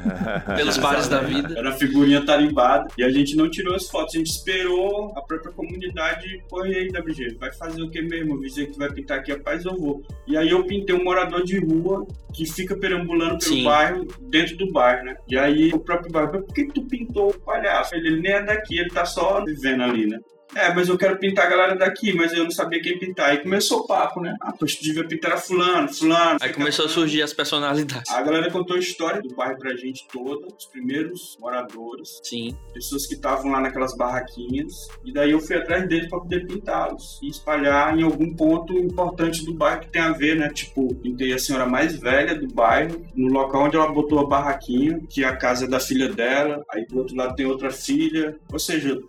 Pelos bares da vida. Era figurinha tarimbada. E a gente não tirou as fotos, a gente esperou a própria comunidade. Pô, e aí, WG, vai fazer o que mesmo? Eu dizer que tu vai pintar aqui, rapaz, eu vou. E aí eu pintei um morador de rua que fica perambulando pelo Sim. bairro, dentro do bairro, né? E aí o próprio bairro, por que tu pintou o palhaço? Ele, ele nem é daqui, ele tá só vivendo ali, né? É, mas eu quero pintar a galera daqui, mas eu não sabia quem pintar. Aí começou o papo, né? Ah, tu devia pintar a fulano, fulano. Aí começou a surgir as personalidades. A galera contou a história do bairro pra gente toda, os primeiros moradores. Sim. Pessoas que estavam lá naquelas barraquinhas. E daí eu fui atrás deles pra poder pintá-los. E espalhar em algum ponto importante do bairro que tem a ver, né? Tipo, pintei a senhora mais velha do bairro, no local onde ela botou a barraquinha, que é a casa da filha dela. Aí do outro lado tem outra filha. Ou seja,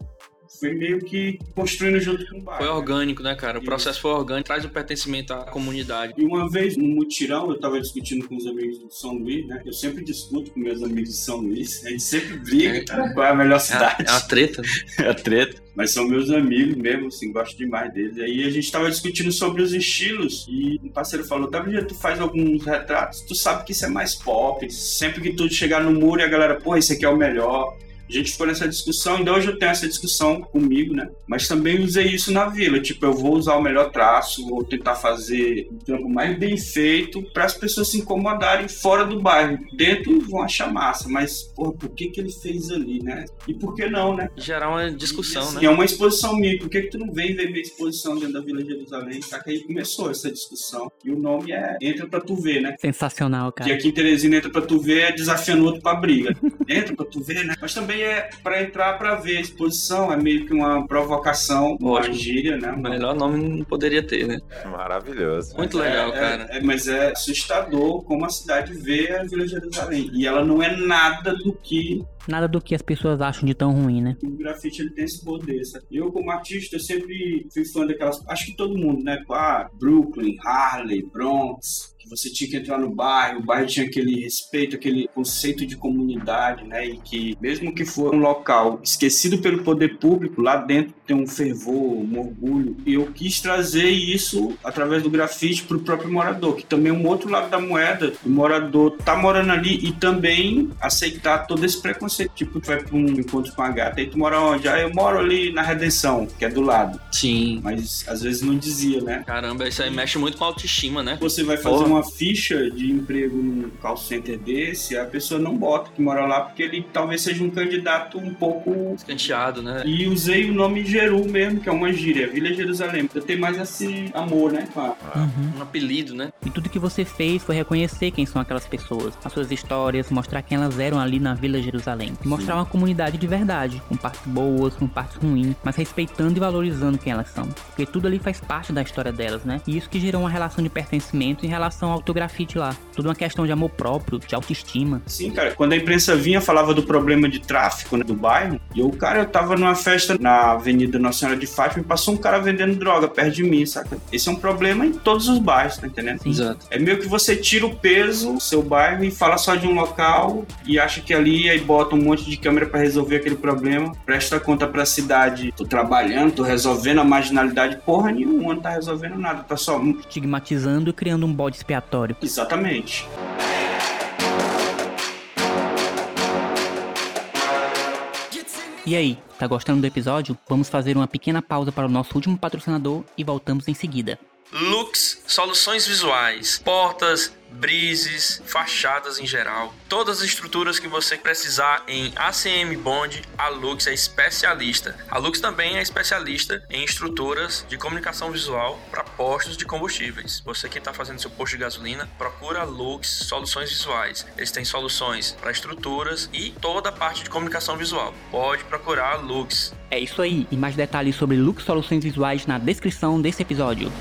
foi meio que construindo junto com o bairro. Foi orgânico, né, cara? O processo foi orgânico, traz o pertencimento à comunidade. E uma vez, no mutirão, eu tava discutindo com os amigos do São Luís, né? Eu sempre discuto com meus amigos de São Luís. A gente sempre briga, é, cara, qual é a melhor cidade. É, é uma treta. Né? é a treta. Mas são meus amigos mesmo, assim, gosto demais deles. Aí a gente tava discutindo sobre os estilos e um parceiro falou, WG, tu faz alguns retratos, tu sabe que isso é mais pop. Sempre que tu chegar no muro e a galera, pô, esse aqui é o melhor a gente ficou nessa discussão, ainda hoje eu tenho essa discussão comigo, né? Mas também usei isso na vila. Tipo, eu vou usar o melhor traço, vou tentar fazer um trampo mais bem feito para as pessoas se incomodarem fora do bairro. Dentro vão achar massa, mas, porra, por que, que ele fez ali, né? E por que não, né? Gerar uma discussão, e, assim, né? É uma exposição minha. Por que, que tu não vem ver minha exposição dentro da Vila Jerusalém? Tá que aí começou essa discussão. E o nome é Entra pra tu ver, né? Sensacional, cara. Que aqui em Teresina entra pra tu ver é desafiando o outro pra briga. entra pra tu ver, né? Mas também é para entrar para ver a exposição, é meio que uma provocação, uma gíria, né? O melhor nome não poderia ter, né? Maravilhoso. Muito mas legal, é, cara. É, é, mas é assustador como a cidade vê a Vila Jerusalém. E ela não é nada do que nada do que as pessoas acham de tão ruim, né? O grafite ele tem esse poder, sabe? Eu, como artista, eu sempre fui fã daquelas. Acho que todo mundo, né? Ah, Brooklyn, Harley, Bronx, você tinha que entrar no bairro, o bairro tinha aquele respeito, aquele conceito de comunidade, né? E que, mesmo que for um local esquecido pelo poder público, lá dentro tem um fervor, um orgulho. E eu quis trazer isso através do grafite para o próprio morador, que também é um outro lado da moeda. O morador tá morando ali e também aceitar todo esse preconceito. Tipo, tu vai para um encontro com a gata, aí tu mora onde? Ah, eu moro ali na Redenção, que é do lado. Sim. Mas às vezes não dizia, né? Caramba, isso aí mexe muito com a autoestima, né? Você vai fazer Porra. uma uma ficha de emprego num call center desse, a pessoa não bota que mora lá porque ele talvez seja um candidato um pouco escanteado, né? E usei o nome Jeru mesmo, que é uma gíria, Vila Jerusalém. Eu tenho mais esse amor, né? Uhum. Um apelido, né? E tudo que você fez foi reconhecer quem são aquelas pessoas, as suas histórias, mostrar quem elas eram ali na Vila Jerusalém. E mostrar uma comunidade de verdade, com partes boas, com partes ruins, mas respeitando e valorizando quem elas são. Porque tudo ali faz parte da história delas, né? E isso que gerou uma relação de pertencimento em relação relação ao autografite lá. Tudo uma questão de amor próprio, de autoestima. Sim, cara. Quando a imprensa vinha, falava do problema de tráfico né, do bairro. E o cara, eu tava numa festa na Avenida Nossa Senhora de Fátima e passou um cara vendendo droga perto de mim, saca? Esse é um problema em todos os bairros, tá entendendo? Sim. Exato. É meio que você tira o peso do seu bairro e fala só de um local e acha que ali aí bota bota um monte de câmera para resolver aquele problema, presta conta pra cidade, tô trabalhando, tô resolvendo a marginalidade, porra nenhuma, não tá resolvendo nada, tá só. Estigmatizando e criando um bode expiatório. Exatamente. E aí, tá gostando do episódio? Vamos fazer uma pequena pausa para o nosso último patrocinador e voltamos em seguida. Lux Soluções Visuais, portas, brises, fachadas em geral. Todas as estruturas que você precisar em ACM Bond, a Lux é especialista. A Lux também é especialista em estruturas de comunicação visual para postos de combustíveis. Você que está fazendo seu posto de gasolina, procura a Lux Soluções Visuais. Eles têm soluções para estruturas e toda a parte de comunicação visual. Pode procurar a Lux. É isso aí, e mais detalhes sobre Lux Soluções Visuais na descrição desse episódio.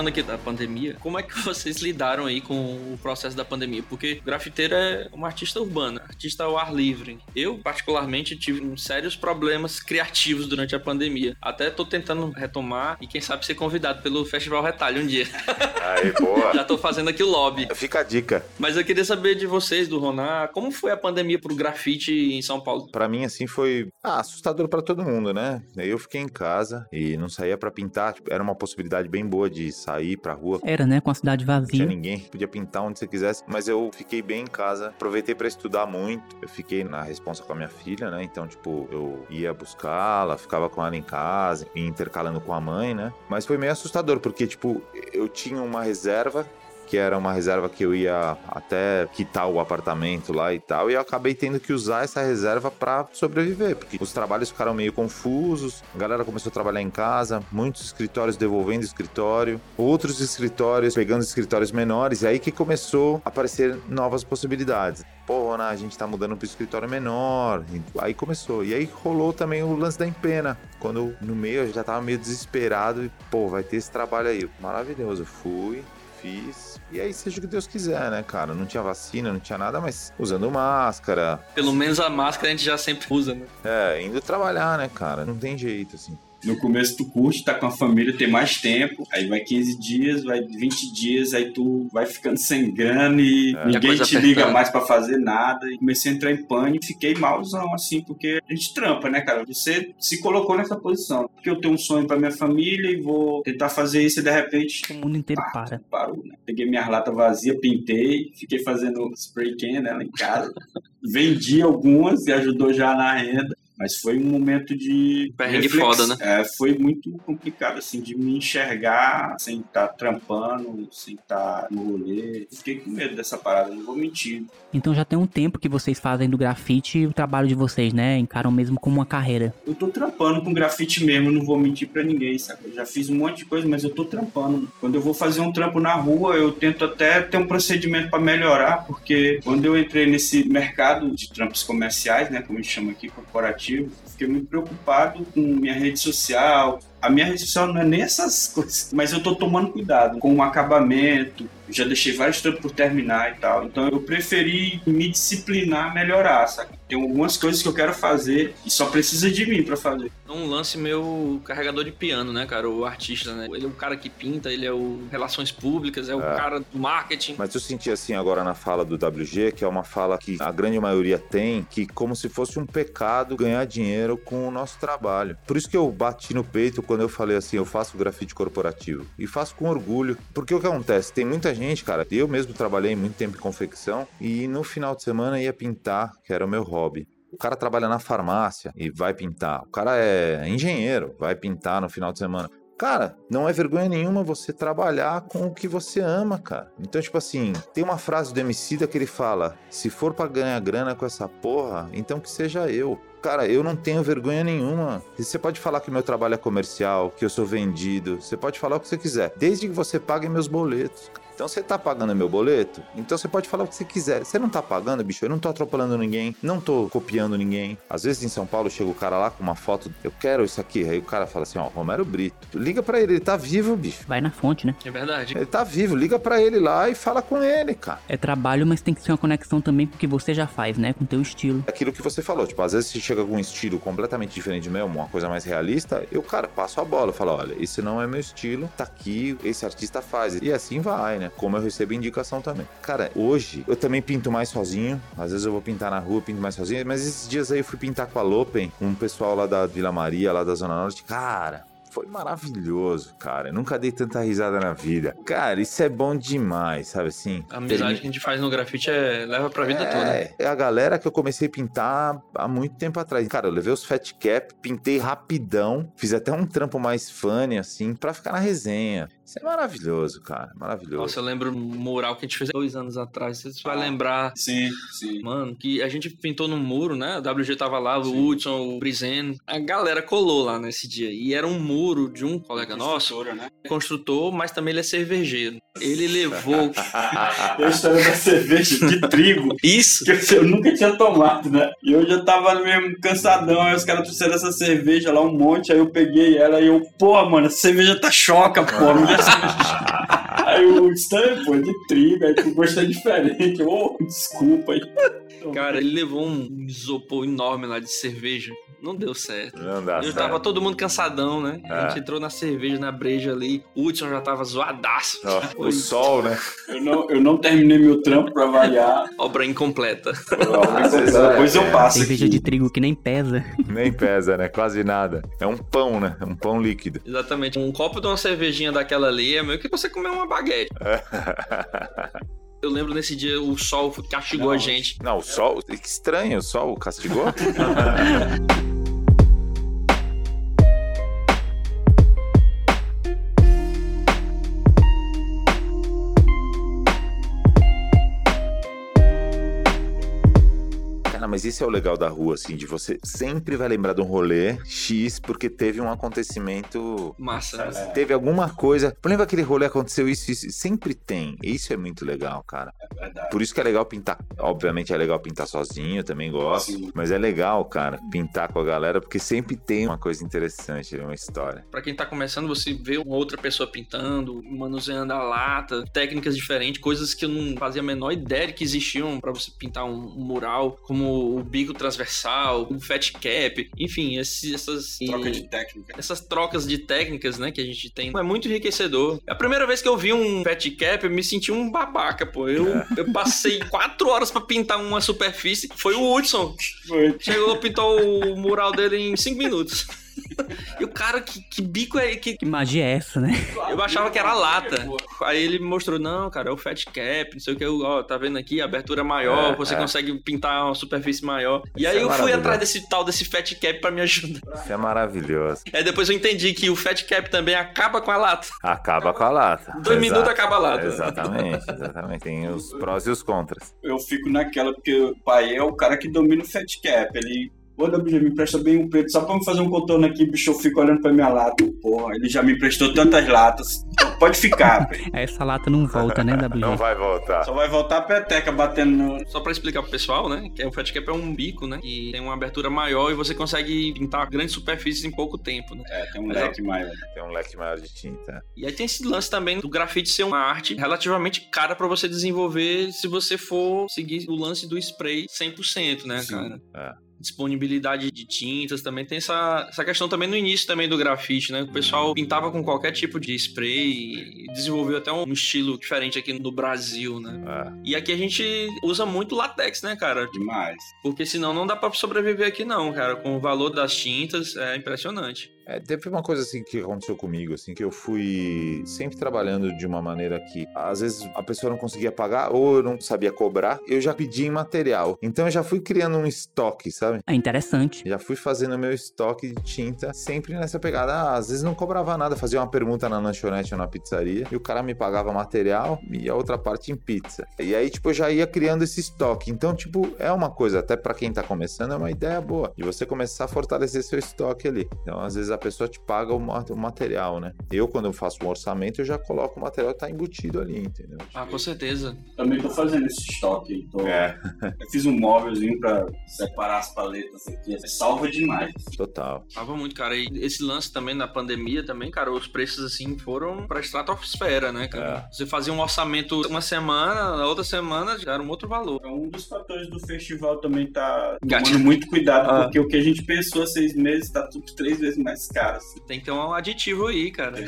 Falando aqui da pandemia, como é que vocês lidaram aí com o processo da pandemia? Porque grafiteiro é um artista urbano, artista ao ar livre. Eu, particularmente, tive sérios problemas criativos durante a pandemia. Até tô tentando retomar e quem sabe ser convidado pelo Festival Retalho um dia. Aí, boa. Já tô fazendo aqui o lobby. Fica a dica. Mas eu queria saber de vocês, do Ronar, como foi a pandemia pro grafite em São Paulo? Pra mim, assim, foi ah, assustador pra todo mundo, né? Eu fiquei em casa e não saía pra pintar. Tipo, era uma possibilidade bem boa de sair pra rua. Era, né? Com a cidade Não tinha vazia. ninguém, podia pintar onde você quisesse, mas eu fiquei bem em casa, aproveitei pra estudar muito. Eu fiquei na responsa com a minha filha, né? Então, tipo, eu ia buscá-la, ficava com ela em casa, intercalando com a mãe, né? Mas foi meio assustador, porque, tipo, eu tinha uma reserva que era uma reserva que eu ia até quitar o apartamento lá e tal, e eu acabei tendo que usar essa reserva pra sobreviver, porque os trabalhos ficaram meio confusos, a galera começou a trabalhar em casa, muitos escritórios devolvendo escritório, outros escritórios pegando escritórios menores, e aí que começou a aparecer novas possibilidades. Pô, Rona, a gente tá mudando pro escritório menor. Aí começou. E aí rolou também o lance da empena. Quando no meio eu já tava meio desesperado e, pô, vai ter esse trabalho aí. Maravilhoso. Fui, fiz. E aí, seja o que Deus quiser, né, cara? Não tinha vacina, não tinha nada, mas usando máscara. Pelo menos a máscara a gente já sempre usa, né? É, indo trabalhar, né, cara? Não tem jeito, assim. No começo tu curte, tá com a família, tem mais tempo, aí vai 15 dias, vai 20 dias, aí tu vai ficando sem grana e a ninguém te liga apertando. mais pra fazer nada. E comecei a entrar em pânico, fiquei malzão, assim, porque a gente trampa, né, cara? Você se colocou nessa posição. Porque eu tenho um sonho pra minha família e vou tentar fazer isso e de repente O mundo inteiro pá, para. parou, né? Peguei minha lata vazia, pintei, fiquei fazendo spray can nela em casa. Vendi algumas e ajudou já na renda. Mas foi um momento de. Perrengue reflex- foda, né? É, foi muito complicado, assim, de me enxergar sem estar trampando, sem estar no rolê. Fiquei com medo dessa parada, não vou mentir. Então já tem um tempo que vocês fazem do grafite o trabalho de vocês, né? Encaram mesmo como uma carreira. Eu tô trampando com grafite mesmo, não vou mentir pra ninguém, sabe? Eu já fiz um monte de coisa, mas eu tô trampando. Quando eu vou fazer um trampo na rua, eu tento até ter um procedimento pra melhorar, porque quando eu entrei nesse mercado de trampos comerciais, né, como a gente chama aqui, corporativo, fiquei muito preocupado com minha rede social. A minha rede social não é nem essas coisas, mas eu tô tomando cuidado com o acabamento. Já deixei vários trampos por terminar e tal. Então eu preferi me disciplinar, melhorar, sabe? Tem algumas coisas que eu quero fazer e só precisa de mim pra fazer. Um lance meu carregador de piano, né, cara? O artista, né? Ele é o cara que pinta, ele é o relações públicas, é o É. cara do marketing. Mas eu senti assim agora na fala do WG, que é uma fala que a grande maioria tem, que como se fosse um pecado ganhar dinheiro com o nosso trabalho. Por isso que eu bati no peito quando eu falei assim, eu faço grafite corporativo. E faço com orgulho. Porque o que acontece? Tem muita gente, cara, eu mesmo trabalhei muito tempo em confecção e no final de semana ia pintar, que era o meu hobby. O cara trabalha na farmácia e vai pintar. O cara é engenheiro, vai pintar no final de semana. Cara, não é vergonha nenhuma você trabalhar com o que você ama, cara. Então, tipo assim, tem uma frase do Emicida que ele fala: se for pra ganhar grana com essa porra, então que seja eu. Cara, eu não tenho vergonha nenhuma. Você pode falar que meu trabalho é comercial, que eu sou vendido, você pode falar o que você quiser, desde que você pague meus boletos. Então você tá pagando meu boleto? Então você pode falar o que você quiser. Você não tá pagando, bicho? Eu não tô atropelando ninguém, não tô copiando ninguém. Às vezes em São Paulo chega o cara lá com uma foto, eu quero isso aqui. Aí o cara fala assim, ó, Romero Brito. Liga pra ele, ele tá vivo, bicho. Vai na fonte, né? É verdade. Ele tá vivo, liga pra ele lá e fala com ele, cara. É trabalho, mas tem que ser uma conexão também com o que você já faz, né? Com o teu estilo. Aquilo que você falou, tipo, às vezes você chega com um estilo completamente diferente do meu, uma coisa mais realista, eu, cara, passo a bola, falo, olha, esse não é meu estilo, tá aqui, esse artista faz. E assim vai, né? Como eu recebo indicação também. Cara, hoje eu também pinto mais sozinho, às vezes eu vou pintar na rua, pinto mais sozinho, mas esses dias aí eu fui pintar com a Lopen, um pessoal lá da Vila Maria, lá da Zona Norte, cara, foi maravilhoso, cara. Eu nunca dei tanta risada na vida. Cara, isso é bom demais, sabe assim? A amizade que a gente faz no grafite é... leva pra vida toda. É, é a galera que eu comecei a pintar há muito tempo atrás. Cara, eu levei os Fat Cap, pintei rapidão, fiz até um trampo mais funny, assim, pra ficar na resenha. Isso é maravilhoso, cara. Maravilhoso. Nossa, eu lembro um mural que a gente fez dois anos atrás. Você vai Ah. lembrar, Sim, sim. mano, que a gente pintou no muro, né? O WG tava lá, o Sim. Hudson, o Brizen. A galera colou lá nesse dia. E era um muro de um colega nosso, né? construtor, mas também ele é cervejeiro. Ele levou. Tem a história da cerveja de trigo. Isso! Que eu nunca tinha tomado, né? E eu já tava mesmo cansadão. Aí os caras trouxeram essa cerveja lá, um monte. Aí eu peguei ela e eu, pô, mano, essa cerveja tá choca, pô. Aí o Stan, pô, de trigo. Aí o gosto é diferente. Ô, desculpa aí. Cara, ele levou um isopor enorme lá de cerveja. Não deu certo. Não dá Eu certo. tava todo mundo cansadão, né? A É. gente entrou na cerveja, na breja ali. O Hudson já tava zoadaço. Ó, o sol, né? Eu não, eu não terminei meu trampo pra variar. obra incompleta. É, depois eu é. passo Cerveja aqui. de trigo que nem pesa. Nem pesa, né? Quase nada. É um pão, né? É um pão líquido. Exatamente. Um copo de uma cervejinha daquela ali é meio que você comer uma baguete. Eu lembro nesse dia o sol castigou Não, a gente. Não, o sol. Que estranho, o sol castigou? mas isso é o legal da rua, assim, de você sempre vai lembrar de um rolê X porque teve um acontecimento. Massa. né? Teve alguma coisa. Lembra aquele rolê aconteceu isso, isso? Sempre tem. Isso é muito legal, cara. Verdade. Por isso que é legal pintar. Obviamente é legal pintar sozinho, também gosto. Sim. Mas é legal, cara, pintar com a galera, porque sempre tem uma coisa interessante, uma história. Pra quem tá começando, você vê uma outra pessoa pintando, manuseando a lata, técnicas diferentes, coisas que eu não fazia a menor ideia de que existiam pra você pintar um, um mural, como o bico transversal, o fat cap, enfim, essas Troca de técnica. essas trocas de técnicas, né, que a gente tem, é muito enriquecedor. A primeira vez que eu vi um fat cap, eu me senti um babaca, pô. Eu, eu passei quatro horas pra pintar uma superfície. Foi o Hudson. Foi. Chegou, pintou o mural dele em cinco minutos. E o cara, que, que bico é que. Que magia é essa, né? Eu achava que era lata. Aí ele me mostrou, não, cara, é o fat cap, não sei o que, ó, tá vendo aqui, abertura maior, É, você é. consegue pintar uma superfície maior. E Isso aí é eu fui atrás desse tal, desse fat cap pra me ajudar. Isso é maravilhoso. Aí depois eu entendi que o fat cap também acaba com a lata. Acaba com a lata. Dois Exato. minutos acaba a lata. Exatamente, exatamente. Tem os prós e os contras. Eu fico naquela, porque o pai é o cara que domina o fat cap. Ele. Ô, WG, me empresta bem um preto, só pra me fazer um contorno aqui, bicho, eu fico olhando pra minha lata. Porra, ele já me emprestou tantas latas. Pode ficar, velho. Essa lata não volta, né, WG? Não vai voltar. Só vai voltar a peteca batendo no. Só pra explicar pro pessoal, né? Que o fat cap é um bico, né? Que tem uma abertura maior e você consegue pintar grandes superfícies em pouco tempo, né? É, tem um Legal. leque maior. Tem um leque maior de tinta. E aí tem esse lance também do grafite ser uma arte relativamente cara pra você desenvolver se você for seguir o lance do spray 100%, né, Sim. cara? É. Disponibilidade de tintas também tem essa, essa questão também no início também do grafite, né? O pessoal pintava com qualquer tipo de spray e desenvolveu até um estilo diferente aqui no Brasil, né? É. E aqui a gente usa muito latex, né, cara? Demais. Porque senão não dá pra sobreviver aqui não, cara. Com o valor das tintas é impressionante. É, teve uma coisa assim que aconteceu comigo, assim, que eu fui sempre trabalhando de uma maneira que às vezes a pessoa não conseguia pagar ou eu não sabia cobrar, eu já pedi em material. Então eu já fui criando um estoque, sabe? É interessante. Já fui fazendo meu estoque de tinta sempre nessa pegada. Ah, às vezes não cobrava nada, fazia uma pergunta na lanchonete ou na pizzaria e o cara me pagava material e a outra parte em pizza. E aí, tipo, eu já ia criando esse estoque. Então, tipo, é uma coisa, até pra quem tá começando, é uma ideia boa. De você começar a fortalecer seu estoque ali. Então, às vezes a pessoa te paga o, o material, né? Eu, quando eu faço um orçamento, eu já coloco o material que tá embutido ali, entendeu? Ah, com certeza. Também tô fazendo esse estoque. Tô... É. Eu fiz um móvelzinho pra separar as paletas aqui. Salva demais. Total. Tava muito, cara. E esse lance também na pandemia também, cara, os preços assim foram pra estratosfera, né, cara? É. Você fazia um orçamento uma semana, na outra semana já era um outro valor. É um dos fatores do festival também tá tomando muito cuidado, Ah. porque o que a gente pensou há seis meses tá tudo três vezes mais caro. assim. Tem que ter um aditivo aí, cara.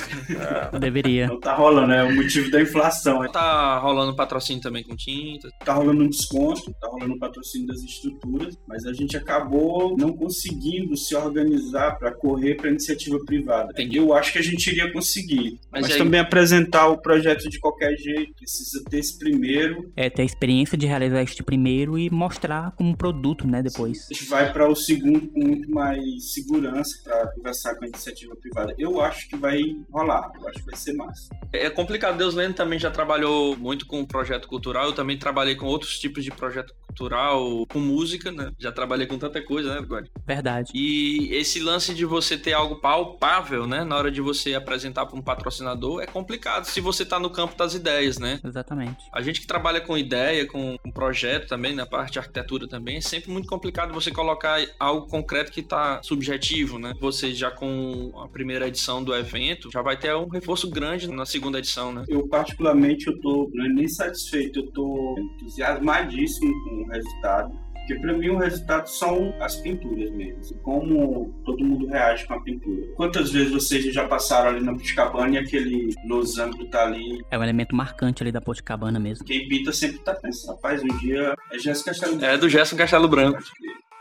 É. Deveria. Não tá rolando, é o motivo da inflação. Tá rolando patrocínio também com tinta. Tá rolando um desconto, tá rolando um patrocínio das estruturas, mas a gente acabou não conseguindo se organizar para correr para iniciativa privada. Entendi. Eu acho que a gente iria conseguir, Mas mas, aí- também apresentar o projeto de qualquer jeito, precisa ter esse primeiro. É ter a experiência de realizar este primeiro e mostrar como produto, né, depois. A gente vai para o segundo com muito mais segurança para conversar com a iniciativa privada. Eu acho que vai rolar, eu acho que vai ser massa. É complicado. Deus Lendo também já trabalhou muito com projeto cultural. Eu também trabalhei com outros tipos de projeto cultural, com música, né? Já trabalhei com tanta coisa, né, God? Verdade. E esse lance de você ter algo palpável, né, na hora de você apresentar para um patrocinador, é complicado se você tá no campo das ideias, né? Exatamente. A gente que trabalha com ideia, com, com projeto também, na parte de arquitetura também, é sempre muito complicado você colocar algo concreto que tá subjetivo, né? Você já com a primeira edição do evento, já vai ter um reforço grande na segunda edição, né? Eu, particularmente, eu tô não é nem satisfeito, eu tô entusiasmadíssimo com o resultado. Porque para mim o resultado são as pinturas mesmo. assim, Como todo mundo reage com a pintura. Quantas vezes vocês já passaram ali na Puticabana e aquele losango tá ali? É um elemento marcante ali da Poticabana mesmo. Quem pinta sempre tá pensando, rapaz, um dia é Jéssica Castelo É do Gerson Castelo Branco.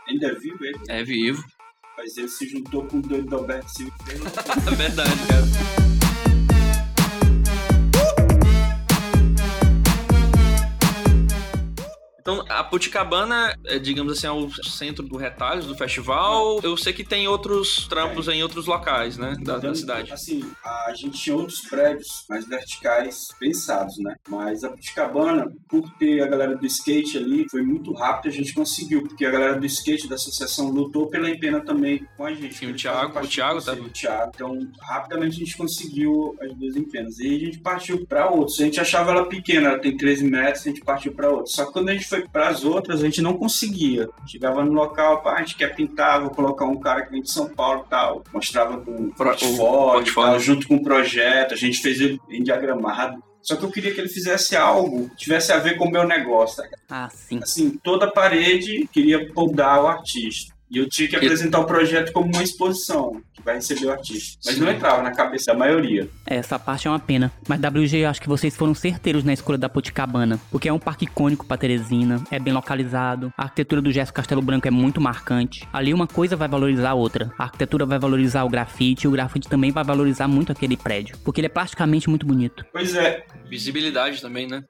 Ainda é vivo ele, É vivo. Mas ele se juntou com o doido do Alberto Silva É verdade, cara. Então, a Puticabana, é, digamos assim, é o centro do retalhos do festival. Eu sei que tem outros trampos em outros locais, né, da, da Então, cidade. Assim, a gente tinha outros prédios mais verticais pensados, né? Mas a Puticabana, por ter a galera do skate ali, foi muito rápido a gente conseguiu, porque a galera do skate da associação lutou pela empena também com a gente. Sim, o Thiago- o Thiago tá- O Thiago. Então, rapidamente a gente conseguiu as duas empenas. E a gente partiu para outros. A gente achava ela pequena, ela tem 13 metros, a gente partiu para outros. Só que quando a gente foi para as outras, a gente não conseguia. Chegava no local, pá, a gente quer pintar, vou colocar um cara que vem de São Paulo e tal. Mostrava com um Pro- o portfólio, portfólio. e tal, junto com o projeto. A gente fez ele bem diagramado. Só que eu queria que ele fizesse algo que tivesse a ver com o meu negócio. tá? Ah, sim. Assim, toda parede queria podar o artista. E eu tinha que apresentar o projeto como uma exposição vai receber o artista. Mas não entrava na cabeça da maioria. É, Essa parte é uma pena. Mas WG, eu acho que vocês foram certeiros na escolha da Poticabana. Porque é um parque icônico pra Teresina, é bem localizado. A arquitetura do Gesso Castelo Branco é muito marcante. Ali uma coisa vai valorizar a outra. A arquitetura vai valorizar o grafite e o grafite também vai valorizar muito aquele prédio. Porque ele é plasticamente muito bonito. Pois é, Visibilidade também, né?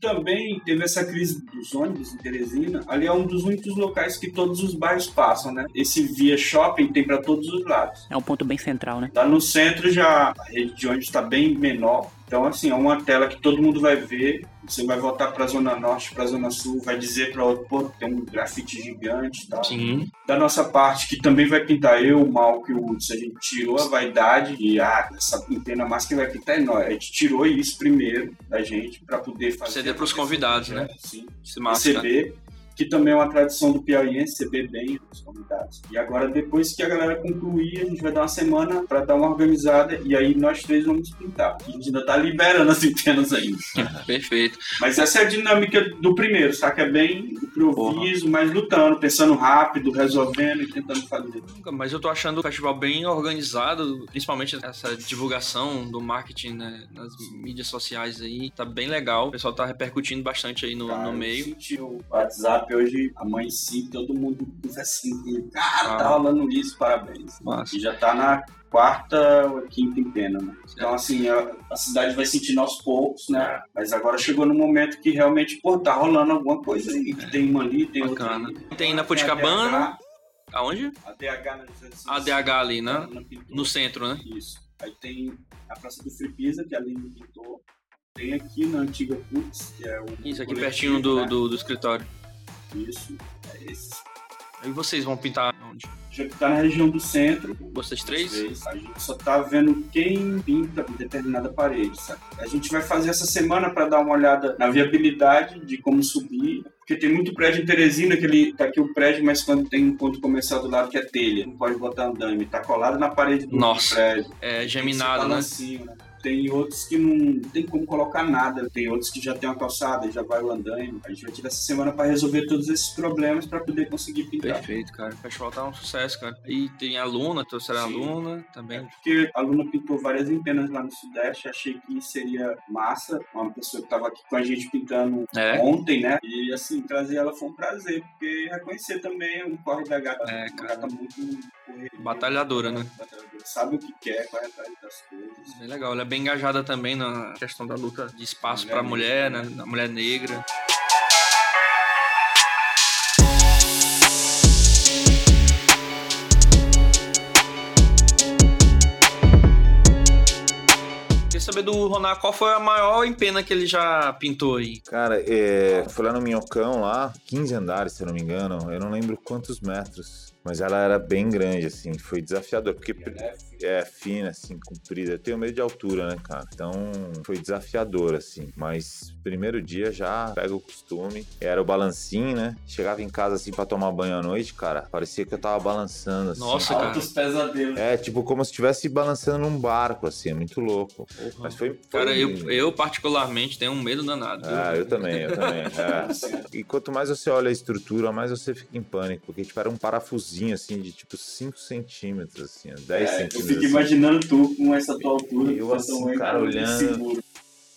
também teve essa crise dos ônibus em Teresina. Ali é um dos únicos locais que todos os bairros passam, né? Esse via shopping tem para todos os lados. É um ponto bem central, né? Lá no centro já a rede de ônibus está bem menor. Então, assim, é uma tela que todo mundo vai ver. Você vai voltar para a Zona Norte, para a Zona Sul, vai dizer para outro, pô, tem um grafite gigante e tal. Sim. Da nossa parte, que também vai pintar eu, o Malco e o Hudson, a gente tirou a vaidade de, ah, essa empena massa que vai pintar é nós. A gente tirou isso primeiro da gente para poder fazer. Ceder pros convidados, né? Sim cara. receber, que também é uma tradição do Piauiense, receber bem os convidados. E agora, depois que a galera concluir, a gente vai dar uma semana para dar uma organizada e aí nós três vamos pintar. A gente ainda tá liberando as empenas ainda. Perfeito. Mas essa é a dinâmica do primeiro, saca? É bem improviso, mas lutando, pensando rápido, resolvendo e tentando fazer. Mas eu tô achando o festival bem organizado, principalmente essa divulgação do marketing né, nas mídias sociais aí, tá bem legal. O pessoal tá repercutindo bastante aí no, Cara, no eu meio. senti o WhatsApp hoje, a mãe sim, todo mundo assim, cara, Ah. tá rolando isso, parabéns. Massa. E já tá na quarta ou quinta em pena, né? Então, assim, a, a cidade vai sentindo aos poucos, né? Mas agora chegou no momento que realmente, pô, tá rolando alguma coisa aí. Que tem uma ali, tem Bacana. outra ali. Tem na a Puticabana. DH, Aonde? A DH, na licença- ADH ali, né? No centro, né? Isso. Aí tem a Praça do Free Pisa, que é ali no pintor. Tem aqui na antiga Putz, que é o. Isso, aqui pertinho do, né? do, do escritório. Isso. É esse. Aí vocês vão pintar onde? A gente tá na região do centro. Vocês três? A gente só tá vendo quem pinta determinada parede, sabe? A gente vai fazer essa semana para dar uma olhada na viabilidade de como subir. Porque tem muito prédio em Teresina, que ele tá aqui o prédio, mas quando tem um ponto comercial do lado que é telha, não pode botar andame, tá colado na parede do Nossa. prédio. É geminado, né? Né? Tem outros que não tem como colocar nada. Tem outros que já tem uma calçada, já vai o andaime. A gente vai tirar essa semana para resolver todos esses problemas para poder conseguir pintar. Perfeito, cara. O festival tá um sucesso, cara. E tem a Luna, trouxeram a Sim. Luna também. Porque a Luna pintou várias empenas lá no Sudeste, achei que seria massa. Uma pessoa que estava aqui com a gente pintando É. ontem, né? E assim, trazer ela foi um prazer, porque reconhecer também o corre da gata. É, cara. gata muito correria, Batalhadora, né? batalhadora. Sabe o que quer, corre atrás das coisas. Bem legal. Ela é bem engajada também na questão da luta de espaço Mulher pra mulher, né? Da mulher negra. Queria saber do Ronar, qual foi a maior empena que ele já pintou aí? Cara, é, foi lá no Minhocão, lá, 15 andares, se eu não me engano. Eu não lembro quantos metros. Mas ela era bem grande, assim. Foi desafiador, porque é fina, assim, comprida. Eu tenho medo de altura, né, cara? Então foi desafiador, assim. Mas primeiro dia já pega o costume. Era o balancinho, né? Chegava em casa, assim, pra tomar banho à noite, cara. Parecia que eu tava balançando, assim. Nossa, cara. Altos pesadelos. É, tipo, como se estivesse balançando num barco, assim. É muito louco. Mas foi. foi... Cara, eu, eu particularmente tenho um medo danado. Ah, eu também, eu também. é. E quanto mais você olha a estrutura, mais você fica em pânico. Porque, tipo, era um parafusinho, assim, de tipo 5 centímetros, assim, ó, 10 É, eu centímetros. fico assim. imaginando tu com essa tua altura. Eu com assim, tamanho, cara, olhando. seguro.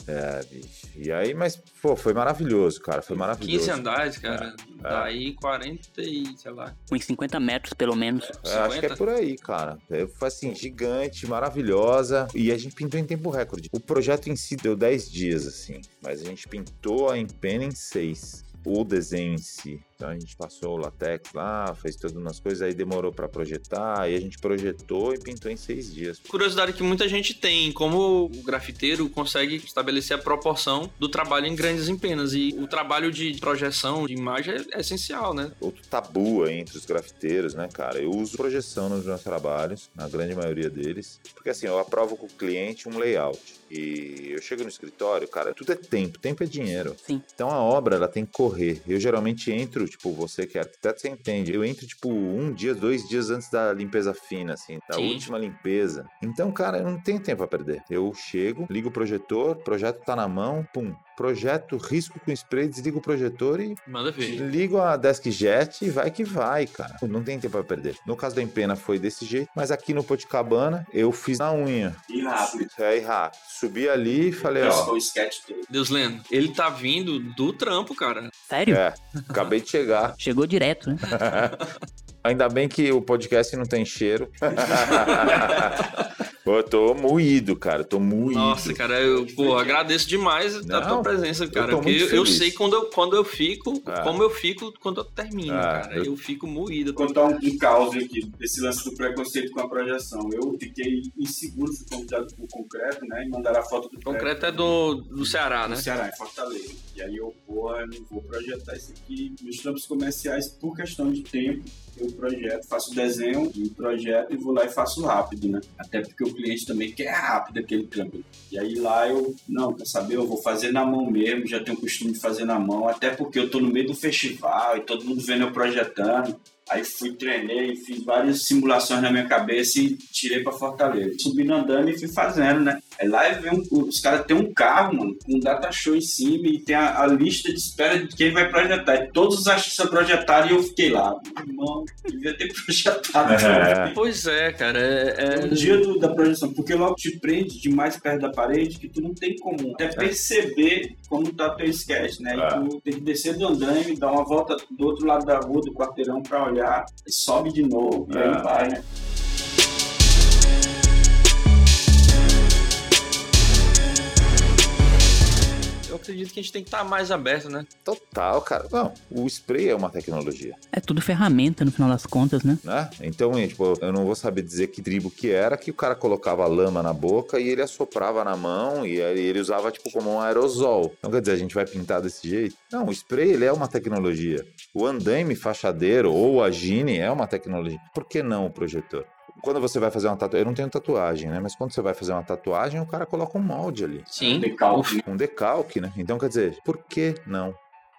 É, bicho. E aí, mas, pô, foi maravilhoso, cara. Foi maravilhoso. 15 andares, cara. É. Daí 40 e, sei lá. Uns 50 metros, pelo menos. É, acho que é 50? por aí, cara. É, Foi assim, gigante, maravilhosa. E a gente pintou em tempo recorde. O projeto em si deu 10 dias, assim. Mas a gente pintou a empena em 6. O desenho em si. Então a gente passou o latex lá, fez todas umas coisas, aí demorou pra projetar, aí a gente projetou e pintou em seis dias. Curiosidade que muita gente tem, como o grafiteiro consegue estabelecer a proporção do trabalho em grandes empenas. E o trabalho de projeção, de imagem é, é essencial, né? Outro tabu aí entre os grafiteiros, né, cara? Eu uso projeção nos meus trabalhos, na grande maioria deles, porque assim, eu aprovo com o cliente um layout. E eu chego no escritório, cara, tudo é tempo, tempo é dinheiro. Sim. Então a obra, ela tem que correr. Eu geralmente entro, tipo, você que é arquiteto, você entende. Eu entro, tipo, um dia, dois dias antes da limpeza fina, assim, da Sim. última limpeza. Então, cara, eu não tenho tempo a perder. Eu chego, ligo o projetor, o projeto tá na mão, pum. Projeto, risco com spray, desligo o projetor e Manda ver. Ligo a DeskJet e vai que vai, cara. Não tem tempo a perder. No caso da Empena foi desse jeito, mas aqui no Poticabana eu fiz na unha. E rápido. É, e rápido. Subi ali e falei, Esse ó. o sketch. Deus lendo. Ele tá vindo do trampo, cara. Sério? É, acabei de chegar. Chegou direto, né? Ainda bem que o podcast não tem cheiro. Pô, eu tô moído, cara. Tô moído. Nossa, cara, eu pô, agradeço demais a Não, tua presença, eu cara. tô Porque muito eu, eu sei quando eu, quando eu fico, É. como eu fico quando eu termino, É, cara. eu- Eu, fico moído. Vou contar um, um caos aqui, desse lance do preconceito com a projeção. Eu fiquei inseguro, fui convidado por concreto, né? E mandaram a foto do O concreto é do, do Ceará, né? Ceará, em Fortaleza. E aí eu, porra, não vou projetar isso aqui. Meus trampos comerciais, por questão de tempo, eu projeto, faço o desenho e projeto e vou lá e faço rápido, né? Até porque o cliente também quer rápido aquele trampo. E aí lá eu, não, quer saber, eu vou fazer na mão mesmo, já tenho o costume de fazer na mão, até porque eu tô no meio do festival e todo mundo vendo eu projetando. Aí fui, treinei, fiz várias simulações na minha cabeça e tirei pra Fortaleza. Subi no andame e fui fazendo, né? Aí lá vi um, os caras têm um carro, mano, com um data show em cima e tem a, a lista de espera de quem vai projetar. E todos os artistas projetaram e eu fiquei lá. Irmão, devia ter projetado. É. Pois é, cara. É, É é- o dia do- da projeção, porque logo te prende demais perto da parede que tu não tem como até perceber como tá teu sketch, né? É. E tu tem que descer do andame, dar uma volta do outro lado da rua, do quarteirão pra olhar, e sobe de novo, e É. aí vai, né? Acredito que a gente tem que estar tá mais aberto, né? Total, cara. Não, o spray é uma tecnologia. É tudo ferramenta no final das contas, né? né? Então, tipo, eu não vou saber dizer que tribo que era que o cara colocava lama na boca e ele assoprava na mão e ele usava, tipo, como um aerosol. Então, quer dizer, a gente vai pintar desse jeito? Não, o spray, ele é uma tecnologia. O andaime fachadeiro ou a gine é uma tecnologia. Por que não o projetor? Quando você vai fazer uma tatuagem, eu não tenho tatuagem, né? Mas quando você vai fazer uma tatuagem, o cara coloca um molde ali. Sim. Um decalque. Um decalque, né? Então, quer dizer, por que não?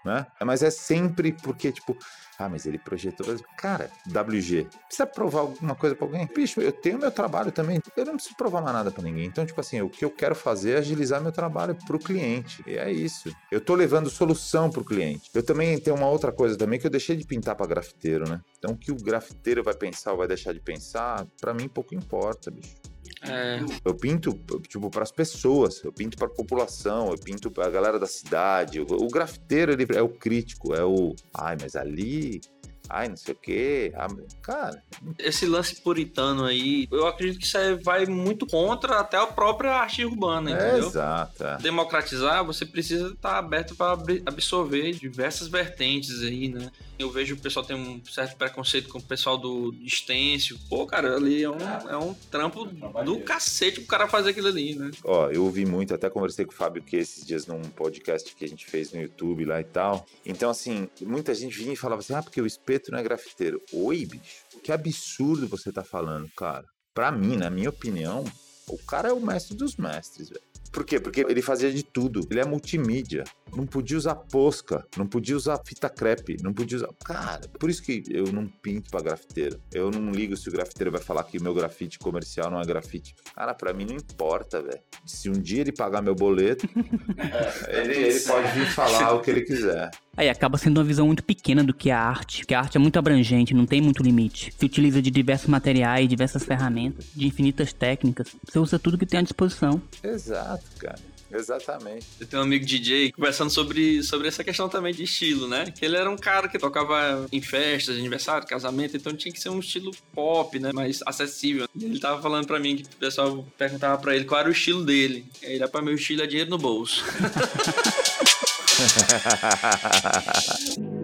Né? Mas é sempre porque, tipo, ah, mas ele projetou. Cara, WG, precisa provar alguma coisa pra alguém? Bicho, eu tenho meu trabalho também. Eu não preciso provar mais nada pra ninguém. Então, tipo assim, o que eu quero fazer é agilizar meu trabalho pro cliente. E é isso. Eu tô levando solução pro cliente. Eu também tenho uma outra coisa também que eu deixei de pintar pra grafiteiro, né? Então, o que o grafiteiro vai pensar ou vai deixar de pensar, para mim pouco importa, bicho. É. Eu pinto, tipo, para as pessoas, eu pinto para a população, eu pinto para a galera da cidade. O, o grafiteiro, ele é o crítico, é o. Ai, mas ali ai, não sei o quê. Ah, cara. Esse lance puritano aí, eu acredito que isso vai muito contra até a própria arte urbana, entendeu? É, exato. Democratizar, você precisa estar aberto para absorver diversas vertentes aí, né? Eu vejo o pessoal tem um certo preconceito com o pessoal do stencil. Pô, cara, ali é um, é um trampo do cacete pro cara fazer aquilo ali, né? Ó, eu ouvi muito, até conversei com o Fábio que esses dias num podcast que a gente fez no YouTube lá e tal. Então, assim, muita gente vinha e falava assim: ah, porque o espeto não é grafiteiro. Oi, bicho, que absurdo você tá falando, cara. Pra mim, na minha opinião, o cara é o mestre dos mestres, velho. Por quê? Porque ele fazia de tudo. Ele é multimídia. Não podia usar posca, não podia usar fita crepe, não podia usar. Cara, por isso que eu não pinto pra grafiteiro. Eu não ligo se o grafiteiro vai falar que o meu grafite comercial não é grafite. Cara, pra mim não importa, velho. Se um dia ele pagar meu boleto, ele, ele pode vir falar o que ele quiser. Aí acaba sendo uma visão muito pequena do que é a arte, porque a arte é muito abrangente, não tem muito limite. Se utiliza de diversos materiais, diversas ferramentas, de infinitas técnicas. Você usa tudo que tem à disposição. Exato, cara. Exatamente. Eu tenho um amigo DJ conversando sobre, sobre essa questão também de estilo, né? Que ele era um cara que tocava em festas, aniversário, casamento, então tinha que ser um estilo pop, né? Mais acessível. E ele tava falando pra mim que o pessoal perguntava pra ele qual era o estilo dele. Ele, pra meu estilo é dinheiro no bolso.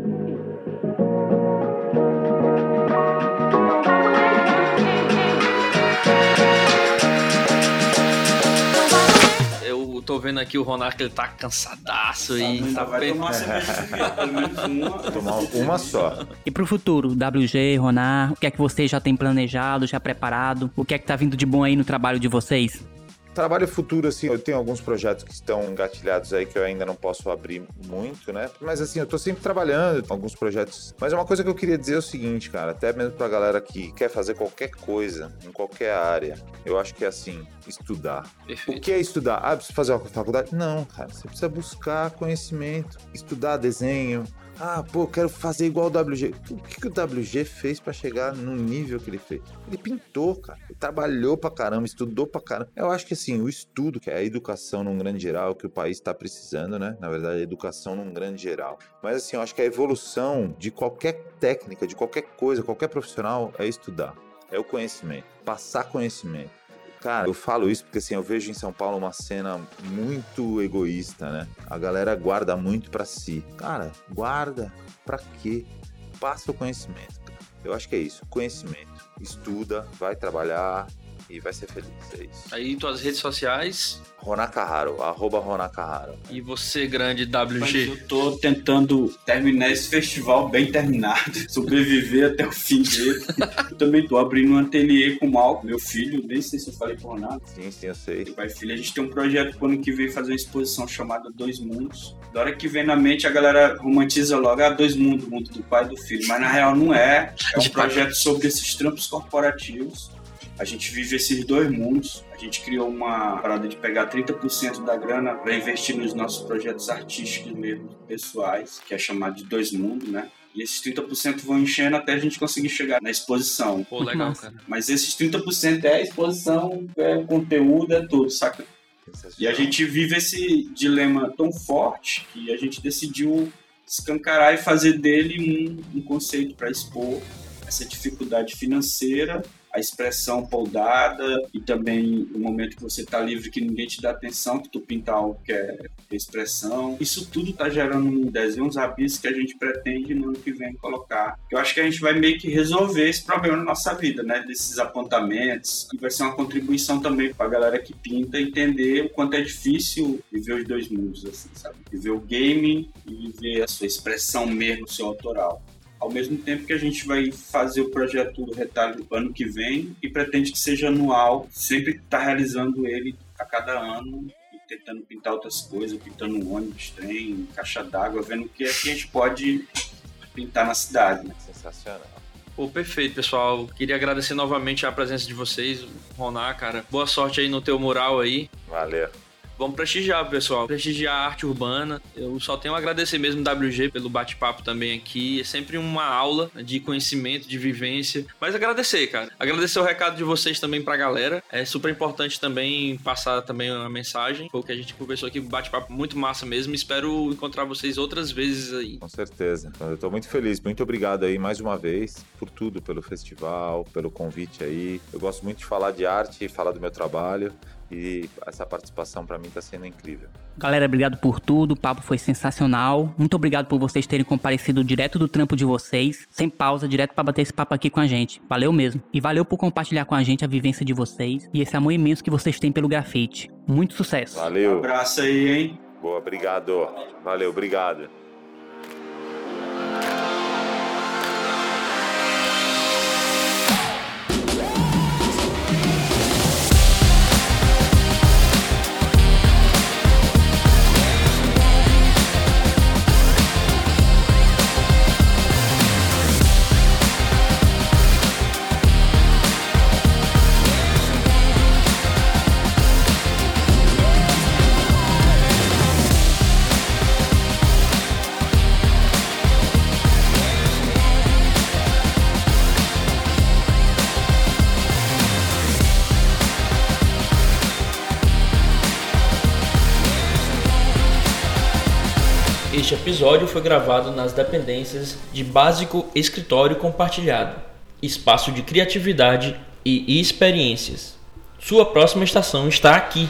tô vendo aqui o Ronaldo, ele tá cansadaço e tá vai tomar menos uma. Tomar uma só. E pro futuro, WG, Ronar, o que é que vocês já têm planejado, já preparado? O que é que tá vindo de bom aí no trabalho de vocês? Trabalho futuro, assim, eu tenho alguns projetos que estão engatilhados aí que eu ainda não posso abrir muito, né? Mas assim, eu tô sempre trabalhando alguns projetos. Mas uma coisa que eu queria dizer é o seguinte, cara, até mesmo pra galera que quer fazer qualquer coisa, em qualquer área, eu acho que é assim, estudar. Perfeito. O que é estudar? Ah, precisa fazer uma faculdade? Não, cara, você precisa buscar conhecimento, estudar desenho, ah, pô, quero fazer igual o WG. O que, que o WG fez para chegar no nível que ele fez? Ele pintou, cara. Ele trabalhou pra caramba, estudou pra caramba. Eu acho que assim, o estudo, que é a educação num grande geral, que o país está precisando, né? Na verdade, a educação num grande geral. Mas assim, eu acho que a evolução de qualquer técnica, de qualquer coisa, qualquer profissional, é estudar. É o conhecimento. Passar conhecimento. Cara, eu falo isso porque assim, eu vejo em São Paulo uma cena muito egoísta, né? A galera guarda muito para si. Cara, guarda para quê? Passa o conhecimento. Eu acho que é isso, conhecimento. Estuda, vai trabalhar e vai ser feliz, é isso. Aí tuas redes sociais, Ronakaharo, arroba Ronakaharo. E você, grande Mas WG? eu tô tentando terminar esse festival bem terminado, sobreviver até o fim dele. eu também tô abrindo um ateliê com o Malco, meu filho, nem sei se eu falei por nada. Sim, sim, eu sei. Pai e filho, a gente tem um projeto pro ano que vem fazer uma exposição chamada Dois Mundos. Da hora que vem na mente, a galera romantiza logo, ah, dois mundos, o mundo do pai e do filho. Mas na real não é. É um projeto sobre esses trampos corporativos. A gente vive esses dois mundos. A gente criou uma parada de pegar 30% da grana para investir nos nossos projetos artísticos mesmo, pessoais, que é chamado de dois mundos, né? E esses 30% vão enchendo até a gente conseguir chegar na exposição. Pô, legal, cara. Mas esses 30% é a exposição, é o conteúdo, é tudo, saca? E a gente vive esse dilema tão forte que a gente decidiu escancarar e fazer dele um, um conceito para expor essa dificuldade financeira a expressão poldada e também o momento que você está livre, que ninguém te dá atenção, que tu pintar algo que é expressão. Isso tudo está gerando um desenho, uns abismos que a gente pretende no ano que vem colocar. Eu acho que a gente vai meio que resolver esse problema na nossa vida, né? Desses apontamentos. E vai ser uma contribuição também para a galera que pinta entender o quanto é difícil viver os dois mundos, assim, sabe? Viver o game e viver a sua expressão mesmo, o seu autoral ao mesmo tempo que a gente vai fazer o projeto do retalho ano que vem e pretende que seja anual, sempre estar tá realizando ele a cada ano e tentando pintar outras coisas, pintando um ônibus, trem, caixa d'água, vendo o que é que a gente pode pintar na cidade. Né? Sensacional. Pô, perfeito, pessoal. Queria agradecer novamente a presença de vocês, Roná, cara. Boa sorte aí no teu mural aí. Valeu. Vamos prestigiar, pessoal. Prestigiar a arte urbana. Eu só tenho a agradecer mesmo WG pelo bate-papo também aqui. É sempre uma aula de conhecimento, de vivência. Mas agradecer, cara. Agradecer o recado de vocês também pra galera. É super importante também passar também uma mensagem. Foi o que a gente conversou aqui, bate-papo muito massa mesmo. Espero encontrar vocês outras vezes aí. Com certeza. Eu tô muito feliz. Muito obrigado aí mais uma vez por tudo, pelo festival, pelo convite aí. Eu gosto muito de falar de arte e falar do meu trabalho e essa participação para mim está sendo incrível. Galera, obrigado por tudo, o papo foi sensacional. Muito obrigado por vocês terem comparecido direto do trampo de vocês, sem pausa, direto para bater esse papo aqui com a gente. Valeu mesmo. E valeu por compartilhar com a gente a vivência de vocês e esse amor imenso que vocês têm pelo grafite. Muito sucesso. Valeu. Um abraço aí, hein? Boa, obrigado. Valeu, obrigado. Este episódio foi gravado nas dependências de Básico Escritório Compartilhado, espaço de criatividade e experiências. Sua próxima estação está aqui.